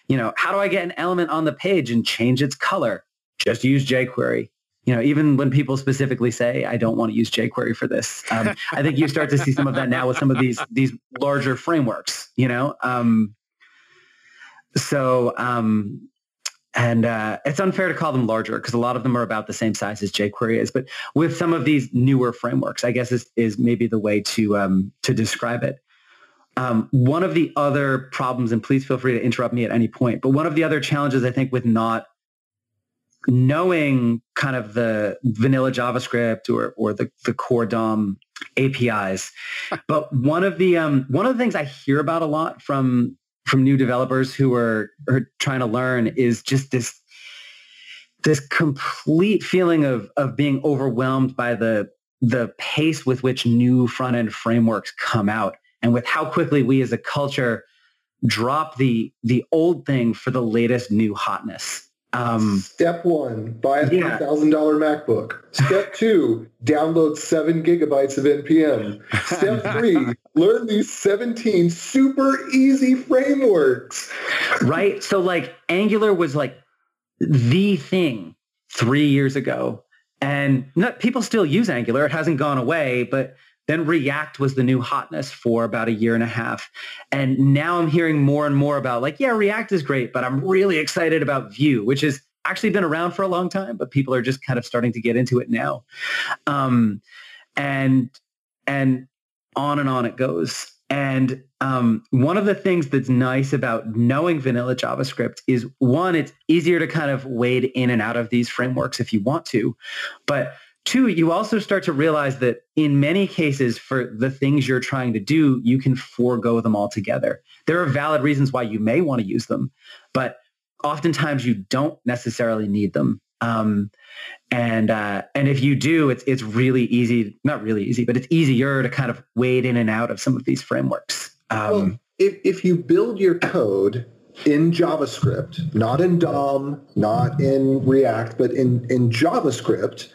you know, how do I get an element on the page and change its color? Just use jQuery you know, even when people specifically say, I don't want to use jQuery for this, um, I think you start to see some of that now with some of these, these larger frameworks, you know? Um, so, um, and uh, it's unfair to call them larger because a lot of them are about the same size as jQuery is. But with some of these newer frameworks, I guess is, is maybe the way to, um, to describe it. Um, one of the other problems, and please feel free to interrupt me at any point, but one of the other challenges I think with not knowing kind of the vanilla JavaScript or or the, the core DOM APIs. but one of the um, one of the things I hear about a lot from from new developers who are, are trying to learn is just this this complete feeling of of being overwhelmed by the the pace with which new front end frameworks come out and with how quickly we as a culture drop the the old thing for the latest new hotness
um, Step one, buy a yeah. $3,000 MacBook. Step two, download seven gigabytes of NPM. Step three, learn these 17 super easy frameworks.
Right? So like Angular was like the thing three years ago. And not, people still use Angular. It hasn't gone away, but then React was the new hotness for about a year and a half. And now I'm hearing more and more about like, yeah, React is great, but I'm really excited about Vue, which has actually been around for a long time, but people are just kind of starting to get into it now. Um, and, and on and on it goes. And um, one of the things that's nice about knowing vanilla JavaScript is one, it's easier to kind of wade in and out of these frameworks if you want to. But Two, you also start to realize that in many cases for the things you're trying to do, you can forego them altogether. There are valid reasons why you may want to use them, but oftentimes you don't necessarily need them. Um, and uh, and if you do, it's it's really easy, not really easy, but it's easier to kind of wade in and out of some of these frameworks. Um, well,
if if you build your code in JavaScript, not in DOM, not in React, but in in JavaScript,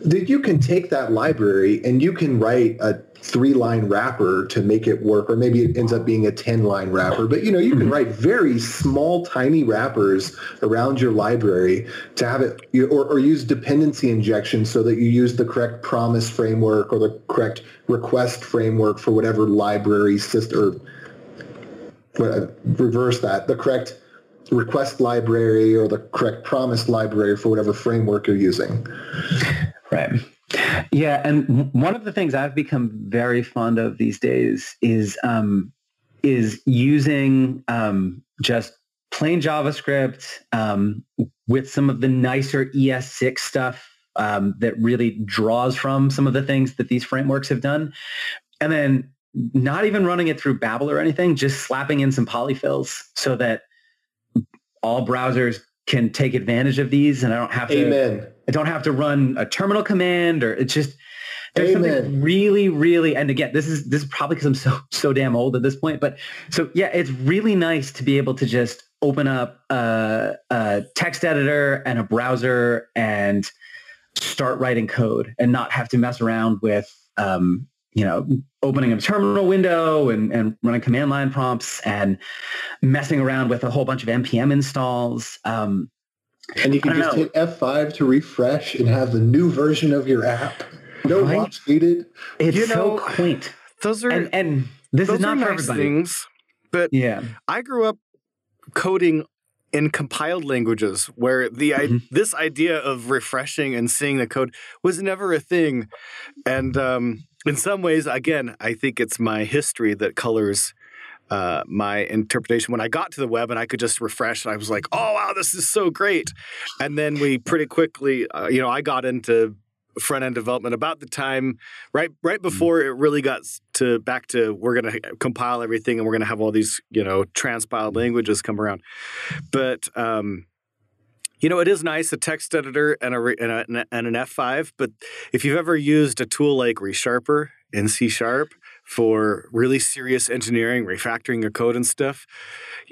that you can take that library and you can write a three line wrapper to make it work or maybe it ends up being a 10 line wrapper but you know you can mm-hmm. write very small tiny wrappers around your library to have it or, or use dependency injection so that you use the correct promise framework or the correct request framework for whatever library system or uh, reverse that the correct request library or the correct promise library for whatever framework you're using
Right. Yeah, and one of the things I've become very fond of these days is um, is using um, just plain JavaScript um, with some of the nicer ES6 stuff um, that really draws from some of the things that these frameworks have done, and then not even running it through Babel or anything, just slapping in some polyfills so that all browsers can take advantage of these, and I don't have to.
Amen
I don't have to run a terminal command or it's just there's Amen. something really, really, and again, this is this is probably because I'm so so damn old at this point. But so yeah, it's really nice to be able to just open up a, a text editor and a browser and start writing code and not have to mess around with um, you know, opening a terminal window and, and running command line prompts and messing around with a whole bunch of npm installs. Um,
and you can just know. hit F5 to refresh and have the new version of your app. No right? watch needed.
It's you know, so quaint.
Those are
and, and this is not for
nice
everybody.
things. But yeah, I grew up coding in compiled languages where the mm-hmm. this idea of refreshing and seeing the code was never a thing, and um, in some ways, again, I think it's my history that colors uh, my interpretation. When I got to the web and I could just refresh, and I was like, "Oh wow, this is so great!" And then we pretty quickly, uh, you know, I got into front end development about the time right right mm-hmm. before it really got to back to we're going to compile everything and we're going to have all these you know transpiled languages come around but um, you know, it is nice a text editor and a, and, a, and an F5, but if you've ever used a tool like ReSharper in C Sharp for really serious engineering, refactoring your code and stuff,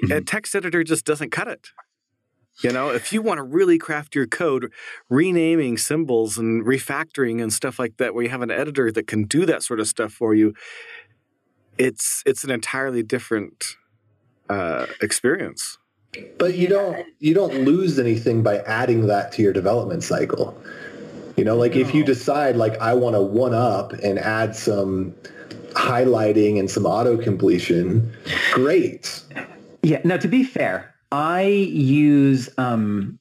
mm-hmm. a text editor just doesn't cut it. You know, if you want to really craft your code, renaming symbols and refactoring and stuff like that, where you have an editor that can do that sort of stuff for you, it's it's an entirely different uh, experience.
But you don't you don't lose anything by adding that to your development cycle. You know, like no. if you decide like I want to one up and add some highlighting and some auto completion, great.
Yeah. Now, to be fair, I use um,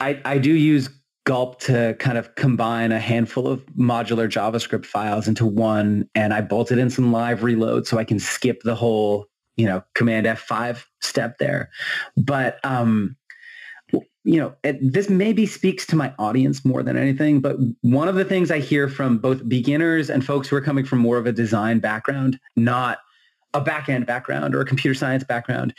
I I do use Gulp to kind of combine a handful of modular JavaScript files into one, and I bolted in some live reload so I can skip the whole you know, command F5 step there. But, um, you know, it, this maybe speaks to my audience more than anything, but one of the things I hear from both beginners and folks who are coming from more of a design background, not a back-end background or a computer science background,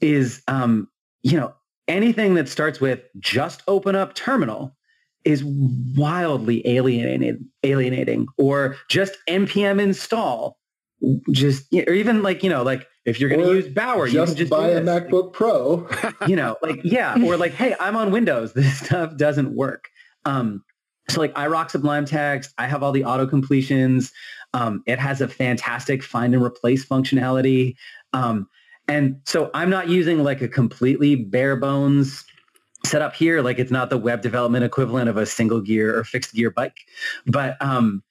is, um, you know, anything that starts with just open up terminal is wildly alienating, alienating or just npm install just or even like you know like if you're going to use Bower,
just
you can just
buy a MacBook Pro.
you know, like yeah, or like hey, I'm on Windows. This stuff doesn't work. Um, so like I rock Sublime Text. I have all the auto completions. Um, it has a fantastic find and replace functionality. Um, and so I'm not using like a completely bare bones setup here. Like it's not the web development equivalent of a single gear or fixed gear bike, but um,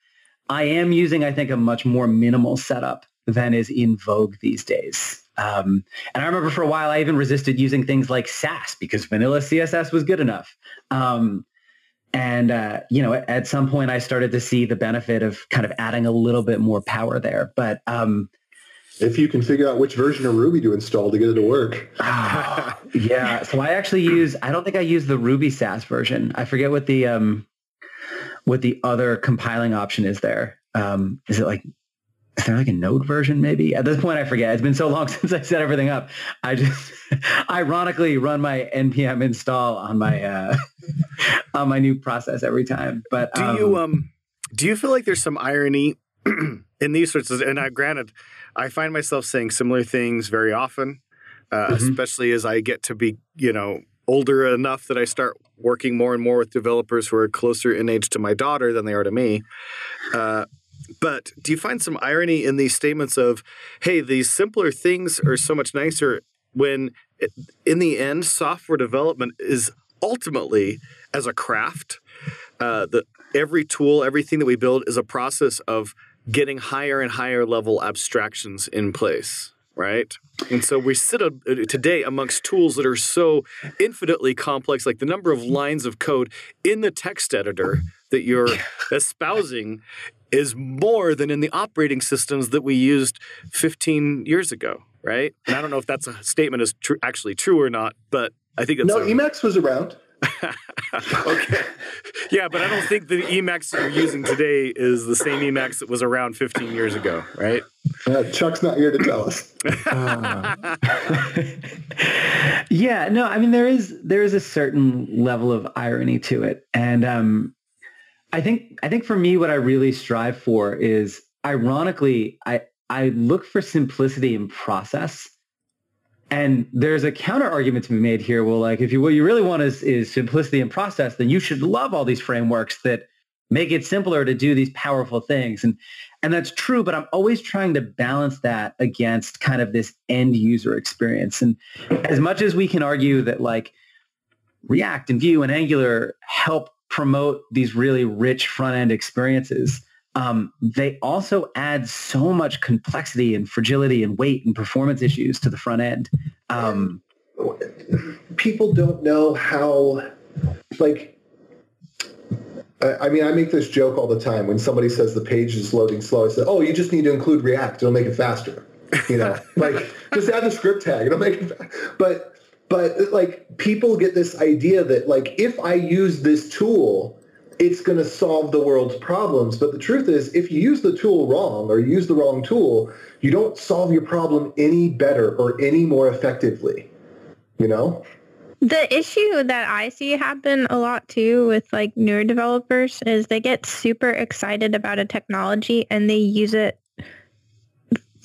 I am using, I think, a much more minimal setup than is in vogue these days. Um, and I remember for a while I even resisted using things like Sass because vanilla CSS was good enough. Um, and uh, you know, at, at, some point I started to see the benefit of kind of adding a little bit more power there. But um,
if you can figure out which version of Ruby to install to get it to work.
yeah. So I actually use. I don't think I use the Ruby Sass version. I forget what the um, what the other compiling option is there. Um, is it like is there like a node version maybe at this point i forget it's been so long since i set everything up i just ironically run my npm install on my uh on my new process every time but
do um, you um do you feel like there's some irony in these sorts of and I, granted i find myself saying similar things very often uh, mm-hmm. especially as i get to be you know older enough that I start working more and more with developers who are closer in age to my daughter than they are to me. Uh, but do you find some irony in these statements of, hey, these simpler things are so much nicer when it, in the end, software development is ultimately as a craft, uh, that every tool, everything that we build is a process of getting higher and higher level abstractions in place right? And so we sit a, today amongst tools that are so infinitely complex, like the number of lines of code in the text editor that you're espousing is more than in the operating systems that we used 15 years ago, right? And I don't know if that's a statement is tr- actually true or not, but I think it's
no. A, Emacs was around.
okay. Yeah, but I don't think the Emacs that you're using today is the same Emacs that was around 15 years ago, right?
Uh, Chuck's not here to tell us.
Uh. yeah, no, I mean there is there is a certain level of irony to it, and um, I think I think for me, what I really strive for is, ironically, I I look for simplicity in process And there's a counter argument to be made here. Well, like if you what you really want is is simplicity in process, then you should love all these frameworks that make it simpler to do these powerful things. And and that's true, but I'm always trying to balance that against kind of this end user experience. And as much as we can argue that like React and Vue and Angular help promote these really rich front end experiences, um, they also add so much complexity and fragility and weight and performance issues to the front end. Um,
People don't know how, like, I mean, I make this joke all the time when somebody says the page is loading slow. I say, "Oh, you just need to include React; it'll make it faster." You know, like just add the script tag; it'll make it. Fa-. But but like people get this idea that like if I use this tool, it's going to solve the world's problems. But the truth is, if you use the tool wrong or use the wrong tool, you don't solve your problem any better or any more effectively. You know?
The issue that I see happen a lot too with like newer developers is they get super excited about a technology and they use it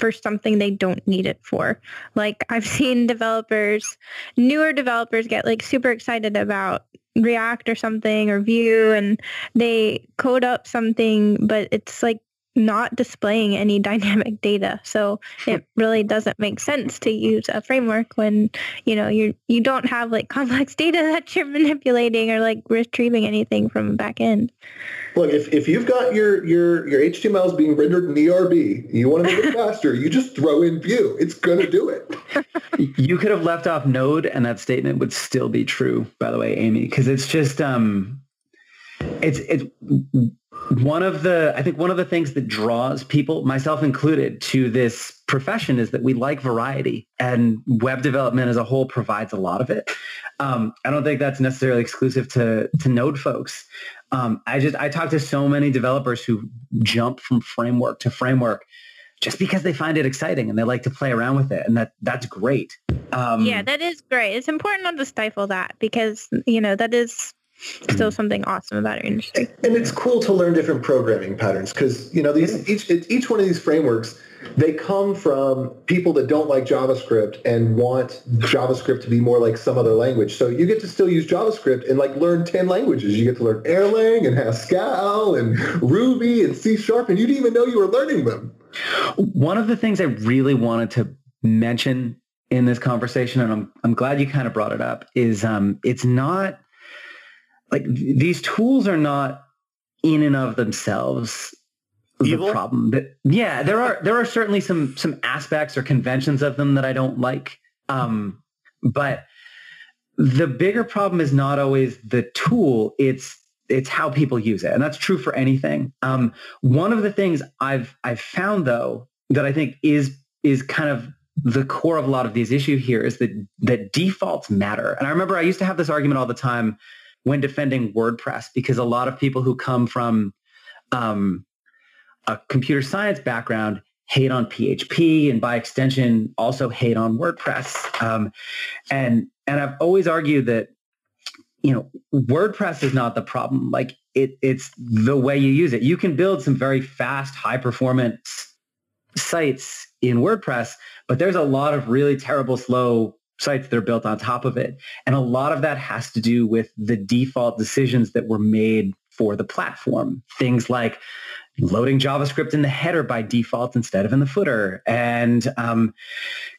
for something they don't need it for. Like I've seen developers, newer developers get like super excited about React or something or Vue and they code up something, but it's like not displaying any dynamic data. So it really doesn't make sense to use a framework when, you know, you you don't have like complex data that you're manipulating or like retrieving anything from back end.
Look, if, if you've got your, your, your HTML is being rendered in ERB, you want to make it faster, you just throw in Vue. It's going to do it.
you could have left off Node and that statement would still be true, by the way, Aimee, because it's just, um, it's, it's one of the i think one of the things that draws people myself included to this profession is that we like variety and web development as a whole provides a lot of it. Um, i don't think that's necessarily exclusive to to node folks. Um, i just i talk to so many developers who jump from framework to framework just because they find it exciting and they like to play around with it and that that's great.
Um, yeah that is great. It's important not to stifle that because you know that is still something awesome about our industry.
And it's cool to learn different programming patterns because you know these each each one of these frameworks they come from people that don't like JavaScript and want JavaScript to be more like some other language. So you get to still use JavaScript and like learn 10 languages. You get to learn Erlang and Haskell and Ruby and C Sharp and you didn't even know you were learning them.
One of the things I really wanted to mention in this conversation, and I'm, I'm glad you kind of brought it up, is um, it's not like these tools are not in and of themselves Evil? the problem. But yeah, there are there are certainly some some aspects or conventions of them that I don't like. Um, but the bigger problem is not always the tool; it's it's how people use it, and that's true for anything. Um, one of the things I've I've found though that I think is is kind of the core of a lot of these issues here is that that defaults matter. And I remember I used to have this argument all the time when defending WordPress because a lot of people who come from um, a computer science background hate on PHP and by extension also hate on WordPress. Um, and and I've always argued that you know WordPress is not the problem. Like it, it's the way you use it. You can build some very fast, high performance sites in WordPress, but there's a lot of really terrible, slow sites that are built on top of it. And a lot of that has to do with the default decisions that were made for the platform. Things like loading JavaScript in the header by default instead of in the footer and um,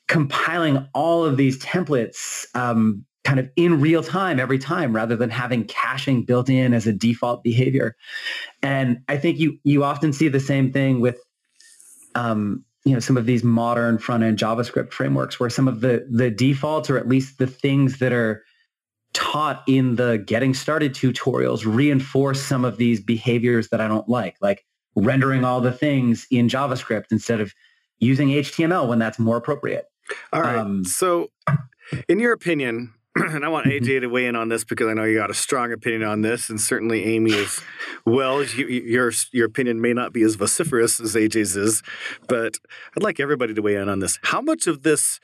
compiling all of these templates um, kind of in real time every time rather than having caching built in as a default behavior. And I think you, you often see the same thing with um, you know some of these modern front end JavaScript frameworks where some of the the defaults or at least the things that are taught in the getting started tutorials reinforce some of these behaviors that I don't like, like rendering all the things in JavaScript instead of using HTML when that's more appropriate.
All right. Um, so in your opinion, and I want AJ to weigh in on this because I know you got a strong opinion on this, and certainly Aimee as well. You, your your opinion may not be as vociferous as AJ's is, but I'd like everybody to weigh in on this. How much of this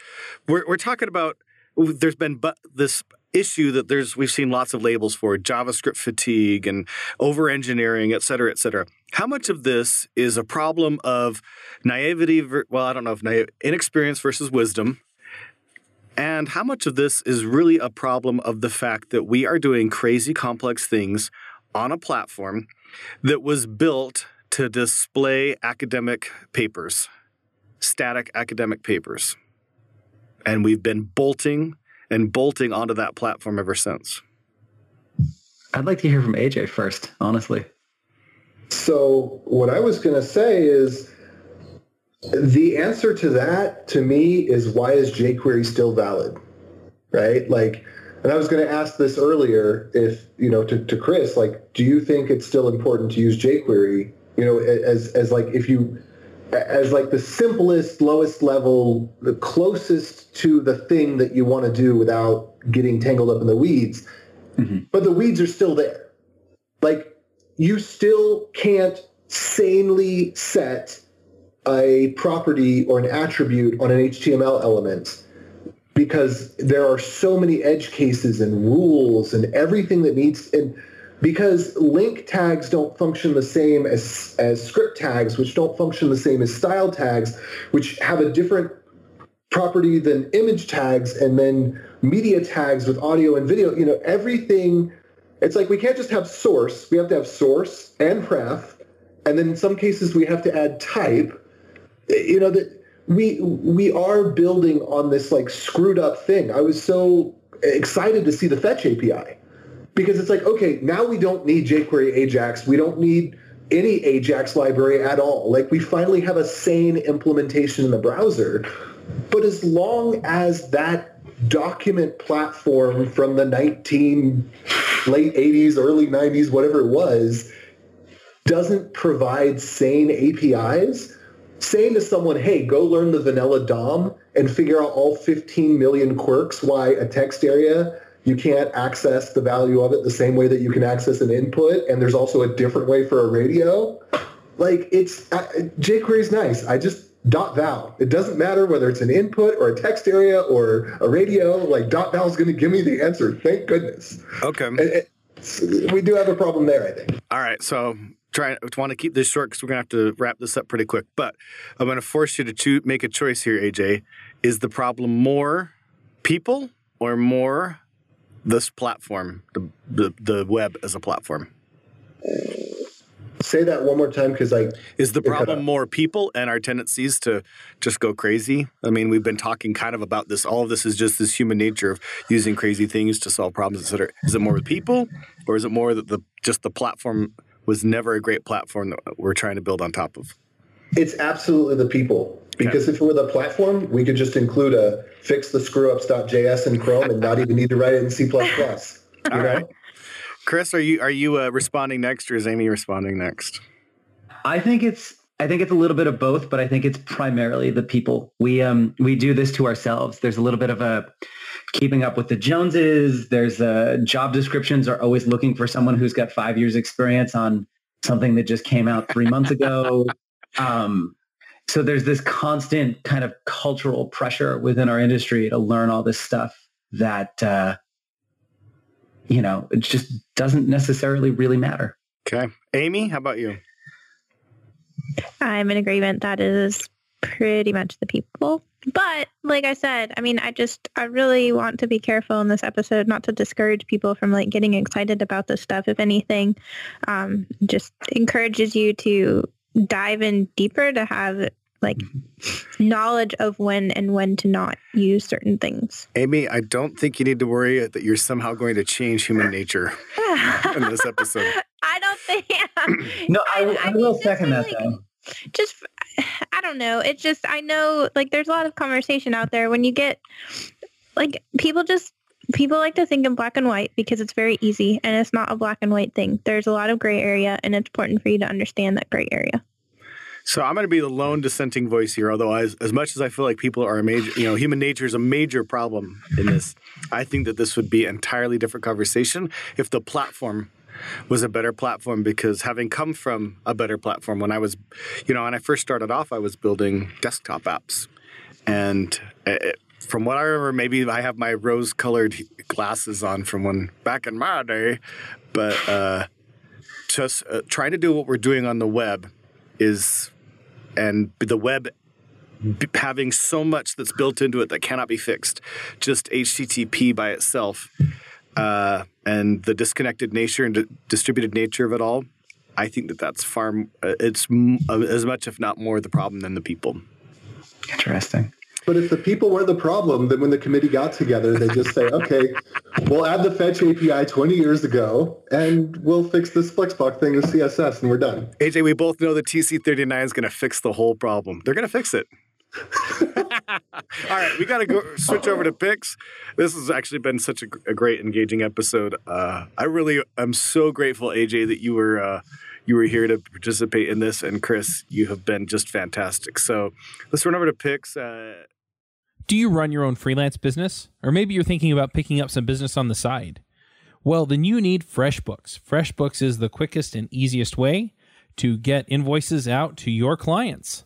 we're we're talking about? There's been but this issue that there's we've seen lots of labels for JavaScript fatigue and over engineering, et cetera, et cetera. How much of this is a problem of naivety? Well, I don't know if naive, inexperience versus wisdom And how much of this is really a problem of the fact that we are doing crazy complex things on a platform that was built to display academic papers, static academic papers. And we've been bolting and bolting onto that platform ever since.
I'd like to hear from AJ first, honestly.
So what I was going to say is the answer to that to me is why is jQuery still valid? Right? Like and I was going to ask this earlier if, you know, to, to Chris, like, do you think it's still important to use jQuery, you know, as, as like if you, as like the simplest, lowest level, the closest to the thing that you want to do without getting tangled up in the weeds. Mm-hmm. But the weeds are still there. Like you still can't sanely set a property or an attribute on an HTML element because there are so many edge cases and rules and everything that needs and because link tags don't function the same as as script tags which don't function the same as style tags which have a different property than image tags and then media tags with audio and video you know everything it's like we can't just have source we have to have source and ref and then in some cases we have to add type you know that we we are building on this like screwed up thing. I was so excited to see the fetch API because it's like, okay, now we don't need jQuery Ajax. We don't need any Ajax library at all. Like we finally have a sane implementation in the browser. But as long as that document platform from the 19 late 80s, early 90s, whatever it was, doesn't provide sane APIs, saying to someone, hey, go learn the vanilla DOM and figure out all 15 million quirks why a text area you can't access the value of it the same way that you can access an input and there's also a different way for a radio. Like it's uh, jquery is nice. I just dot val. It doesn't matter whether it's an input or a text area or a radio. Like dot val is going to give me the answer. Thank goodness.
Okay.
It, it, we do have a problem there i think.
All right so try want to keep this short because we're gonna have to wrap this up pretty quick. But I'm gonna force you to choose, make a choice here, AJ. Is the problem more people or more this platform, the the, the web as a platform?
Say that one more time because I
is the problem more people and our tendencies to just go crazy. I mean, we've been talking kind of about this. All of this is just this human nature of using crazy things to solve problems, etc. Is it more with people, or is it more that the just the platform was never a great platform that we're trying to build on top of.
It's absolutely the people. Because okay. if it were the platform, we could just include a fix the screwups.js in Chrome and not even need to write it in C++. You know? Right.
Chris, are you are you uh, responding next, or is Aimee responding next?
I think it's I think it's a little bit of both, but I think it's primarily the people. We um we do this to ourselves. There's a little bit of a keeping up with the Joneses. There's uh, job descriptions are always looking for someone who's got five years experience on something that just came out three months ago. Um, so there's this constant kind of cultural pressure within our industry to learn all this stuff that, uh, you know, it just doesn't necessarily really matter.
Okay. Aimee, how about you?
I'm in agreement. That is pretty much the people. But like I said, I mean, I just, I really want to be careful in this episode not to discourage people from like getting excited about this stuff. If anything, um, just encourages you to dive in deeper to have like mm-hmm. knowledge of when and when to not use certain things.
Aimee, I don't think you need to worry that you're somehow going to change human nature in this episode.
I don't think.
no, I, I, I will second that though.
Just I don't know. It's just I know like there's a lot of conversation out there when you get like people just people like to think in black and white because it's very easy and it's not a black and white thing. There's a lot of gray area and it's important for you to understand that gray area.
So I'm going to be the lone dissenting voice here. Although, as, as much as I feel like people are a major, you know, human nature is a major problem in this, I think that this would be an entirely different conversation if the platform was a better platform because having come from a better platform when I was, you know, when I first started off, I was building desktop apps. And it, from what I remember, maybe I have my rose colored glasses on from when back in my day, but uh, just uh, trying to do what we're doing on the web is, and the web having so much that's built into it that cannot be fixed. Just HTTP by itself uh, and the disconnected nature and di- distributed nature of it all. I think that that's far. Uh, it's m- uh, as much, if not more, the problem than the people.
Interesting.
But if the people were the problem, then when the committee got together, they just say, okay, we'll add the fetch API 20 years ago, and we'll fix this Flexbox thing in CSS, and we're done.
AJ, we both know the TC39 is going to fix the whole problem. They're going to fix it. All right, we got to go switch over to picks. This has actually been such a, a great, engaging episode. Uh, I really am so grateful, AJ, that you were uh, you were here to participate in this, and Chris, you have been just fantastic. So let's run over to picks. Uh,
Do you run your own freelance business? Or maybe you're thinking about picking up some business on the side? Well, then you need FreshBooks. FreshBooks is the quickest and easiest way to get invoices out to your clients.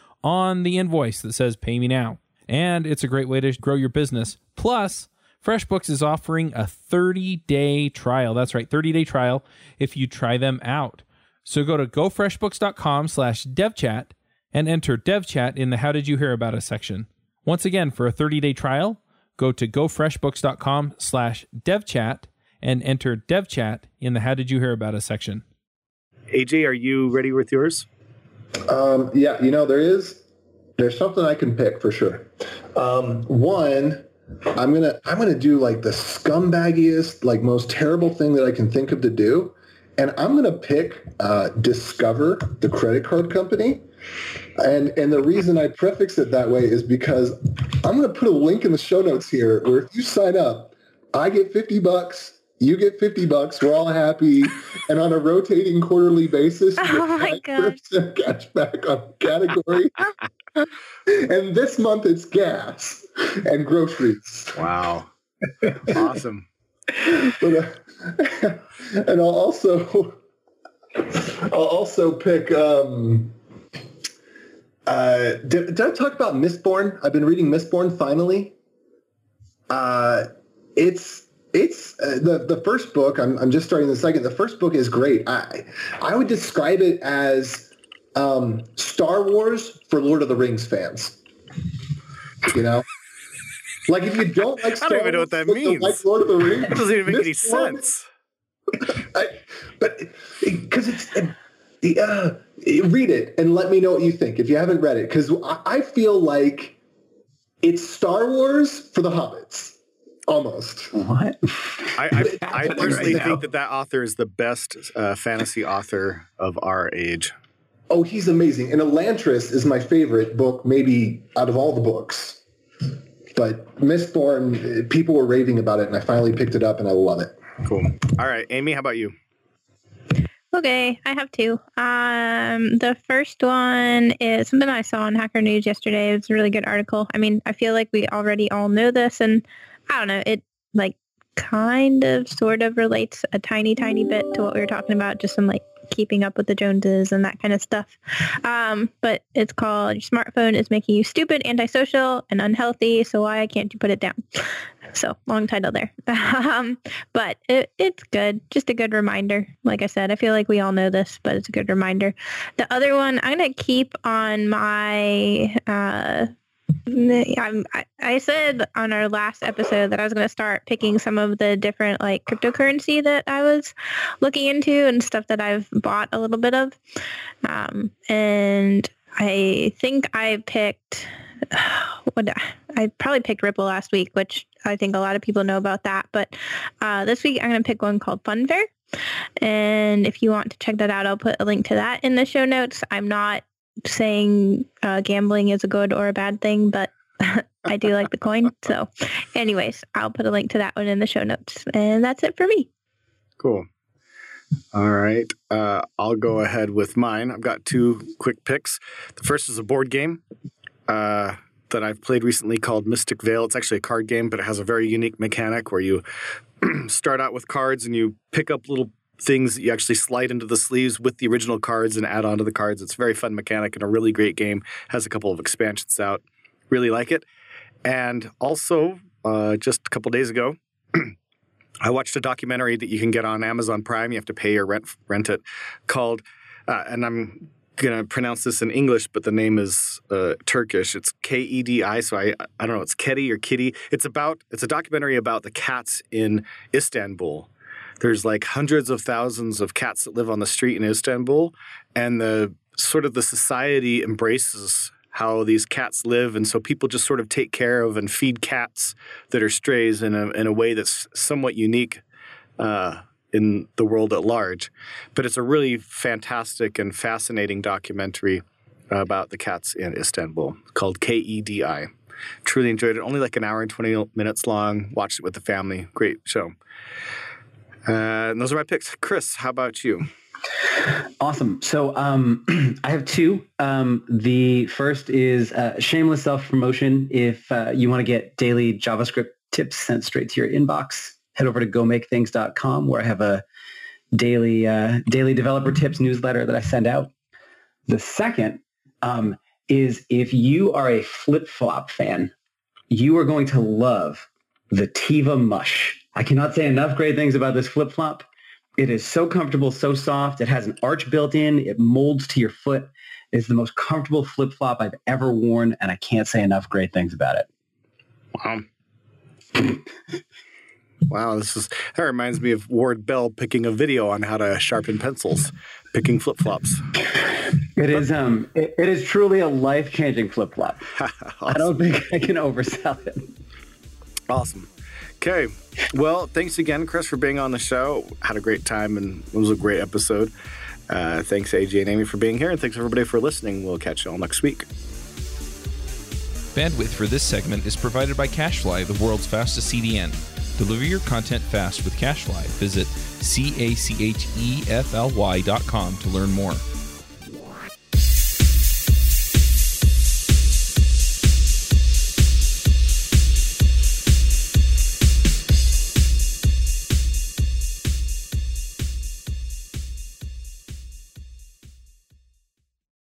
on the invoice that says pay me now. And it's a great way to grow your business. Plus, FreshBooks is offering a 30 day trial. That's right, 30 day trial if you try them out. So go to gofreshbooks.com slash devchat and enter devchat in the How Did You Hear About Us section. Once again, for a 30 day trial, go to gofreshbooks.com slash devchat and enter devchat in the How Did You Hear About Us section.
AJ, are you ready with yours?
Um, yeah, you know, there is, there's something I can pick for sure. Um, one, I'm to, I'm to do like the scumbaggiest, like most terrible thing that I can think of to do. And I'm to pick uh, Discover, the credit card company. And and the reason I prefix it that way is because I'm to put a link in the show notes here where if you sign up, I get 50 bucks, you get 50 bucks, we're all happy. and on a rotating quarterly basis, you
Oh my
get cash back on category. and this month it's gas and groceries.
Wow. awesome.
But, uh, and I'll also I'll also pick um uh did, did I talk about Mistborn? I've been reading Mistborn finally. Uh it's it's uh, the the first book. I'm I'm just starting the second. The first book is great. I I would describe it as um, Star Wars for Lord of the Rings fans. You know, like if you don't like,
I
Star
don't even know what that means.
Like Lord of the Rings,
That doesn't even make any sense.
I, but because it's uh, read it and let me know what you think if you haven't read it because I, I feel like it's Star Wars for the hobbits almost.
What?
I, I, I personally
right
think that that author is the best uh, fantasy author of our age.
Oh, he's amazing. And Elantris is my favorite book, maybe out of all the books. But Mistborn, people were raving about it, and I finally picked it up, and I love it.
Cool. All right, Aimee, how about you?
Okay, I have two. Um, the first one is something I saw on Hacker News yesterday. It's a really good article. I mean, I feel like we already all know this, and I don't know, it like kind of sort of relates a tiny, tiny bit to what we were talking about, just some like keeping up with the Joneses and that kind of stuff. Um, but it's called Your Smartphone is Making You Stupid, Antisocial, and Unhealthy, so why can't you put it down? So long title there. um, but it, it's good. Just a good reminder. Like I said, I feel like we all know this, but it's a good reminder. The other one, I'm going to keep on my, uh, I'm, I, said on our last episode that I was going to start picking some of the different like cryptocurrency that I was looking into and stuff that I've bought a little bit of. Um, and I think I picked what I, I probably picked Ripple last week, which I think a lot of people know about that. But uh, this week I'm going to pick one called Funfair. And if you want to check that out, I'll put a link to that in the show notes. I'm not saying uh, gambling is a good or a bad thing, but I do like the coin. So anyways, I'll put a link to that one in the show notes. And that's it for me.
Cool. All right. Uh, I'll go ahead with mine. I've got two quick picks. The first is a board game. Uh, that I've played recently called Mystic Vale. It's actually a card game, but it has a very unique mechanic where you start out with cards and you pick up little things that you actually slide into the sleeves with the original cards and add on to the cards. It's a very fun mechanic and a really great game. Has a couple of expansions out. Really like it. And also, uh, just a couple days ago, I watched a documentary that you can get on Amazon Prime. You have to pay or rent rent it, called, uh, and I'm gonna pronounce this in English, but the name is uh, Turkish. It's K E D I. So I I don't know. It's Kedi or Kitty. It's about it's a documentary about the cats in Istanbul. There's like hundreds of thousands of cats that live on the street in Istanbul, and the sort of the society embraces how these cats live, and so people just sort of take care of and feed cats that are strays in a in a way that's somewhat unique. Uh, in the world at large. But it's a really fantastic and fascinating documentary about the cats in Istanbul called KEDI. Truly enjoyed it. Only like an hour and 20 minutes long. Watched it with the family. Great show. Uh, those are my picks. Chris, how about you?
Awesome. So um, I have two. Um, the first is uh, shameless self-promotion. If uh, you want to get daily JavaScript tips sent straight to your inbox, head over to gomakethings.com where I have a daily uh, daily developer tips newsletter that I send out. The second um, is if you are a flip flop fan, you are going to love the Teva Mush. I cannot say enough great things about this flip flop. It is so comfortable, so soft. It has an arch built in. It molds to your foot. It's the most comfortable flip flop I've ever worn, and I can't say enough great things about it.
Wow. Wow, this is that reminds me of Ward Bell picking a video on how to sharpen pencils, picking flip flops.
It is um it, it is truly a life changing flip flop.
awesome.
I don't think I can oversell it.
Awesome. Okay. Well, thanks again, Chris, for being on the show. Had a great time and it was a great episode. Uh, thanks, AJ and Aimee, for being here, and thanks everybody for listening. We'll catch you all next week.
Bandwidth for this segment is provided by CacheFly, the world's fastest CDN. Deliver your content fast with CacheFly. Visit C A C H E F L Y dot com to learn more.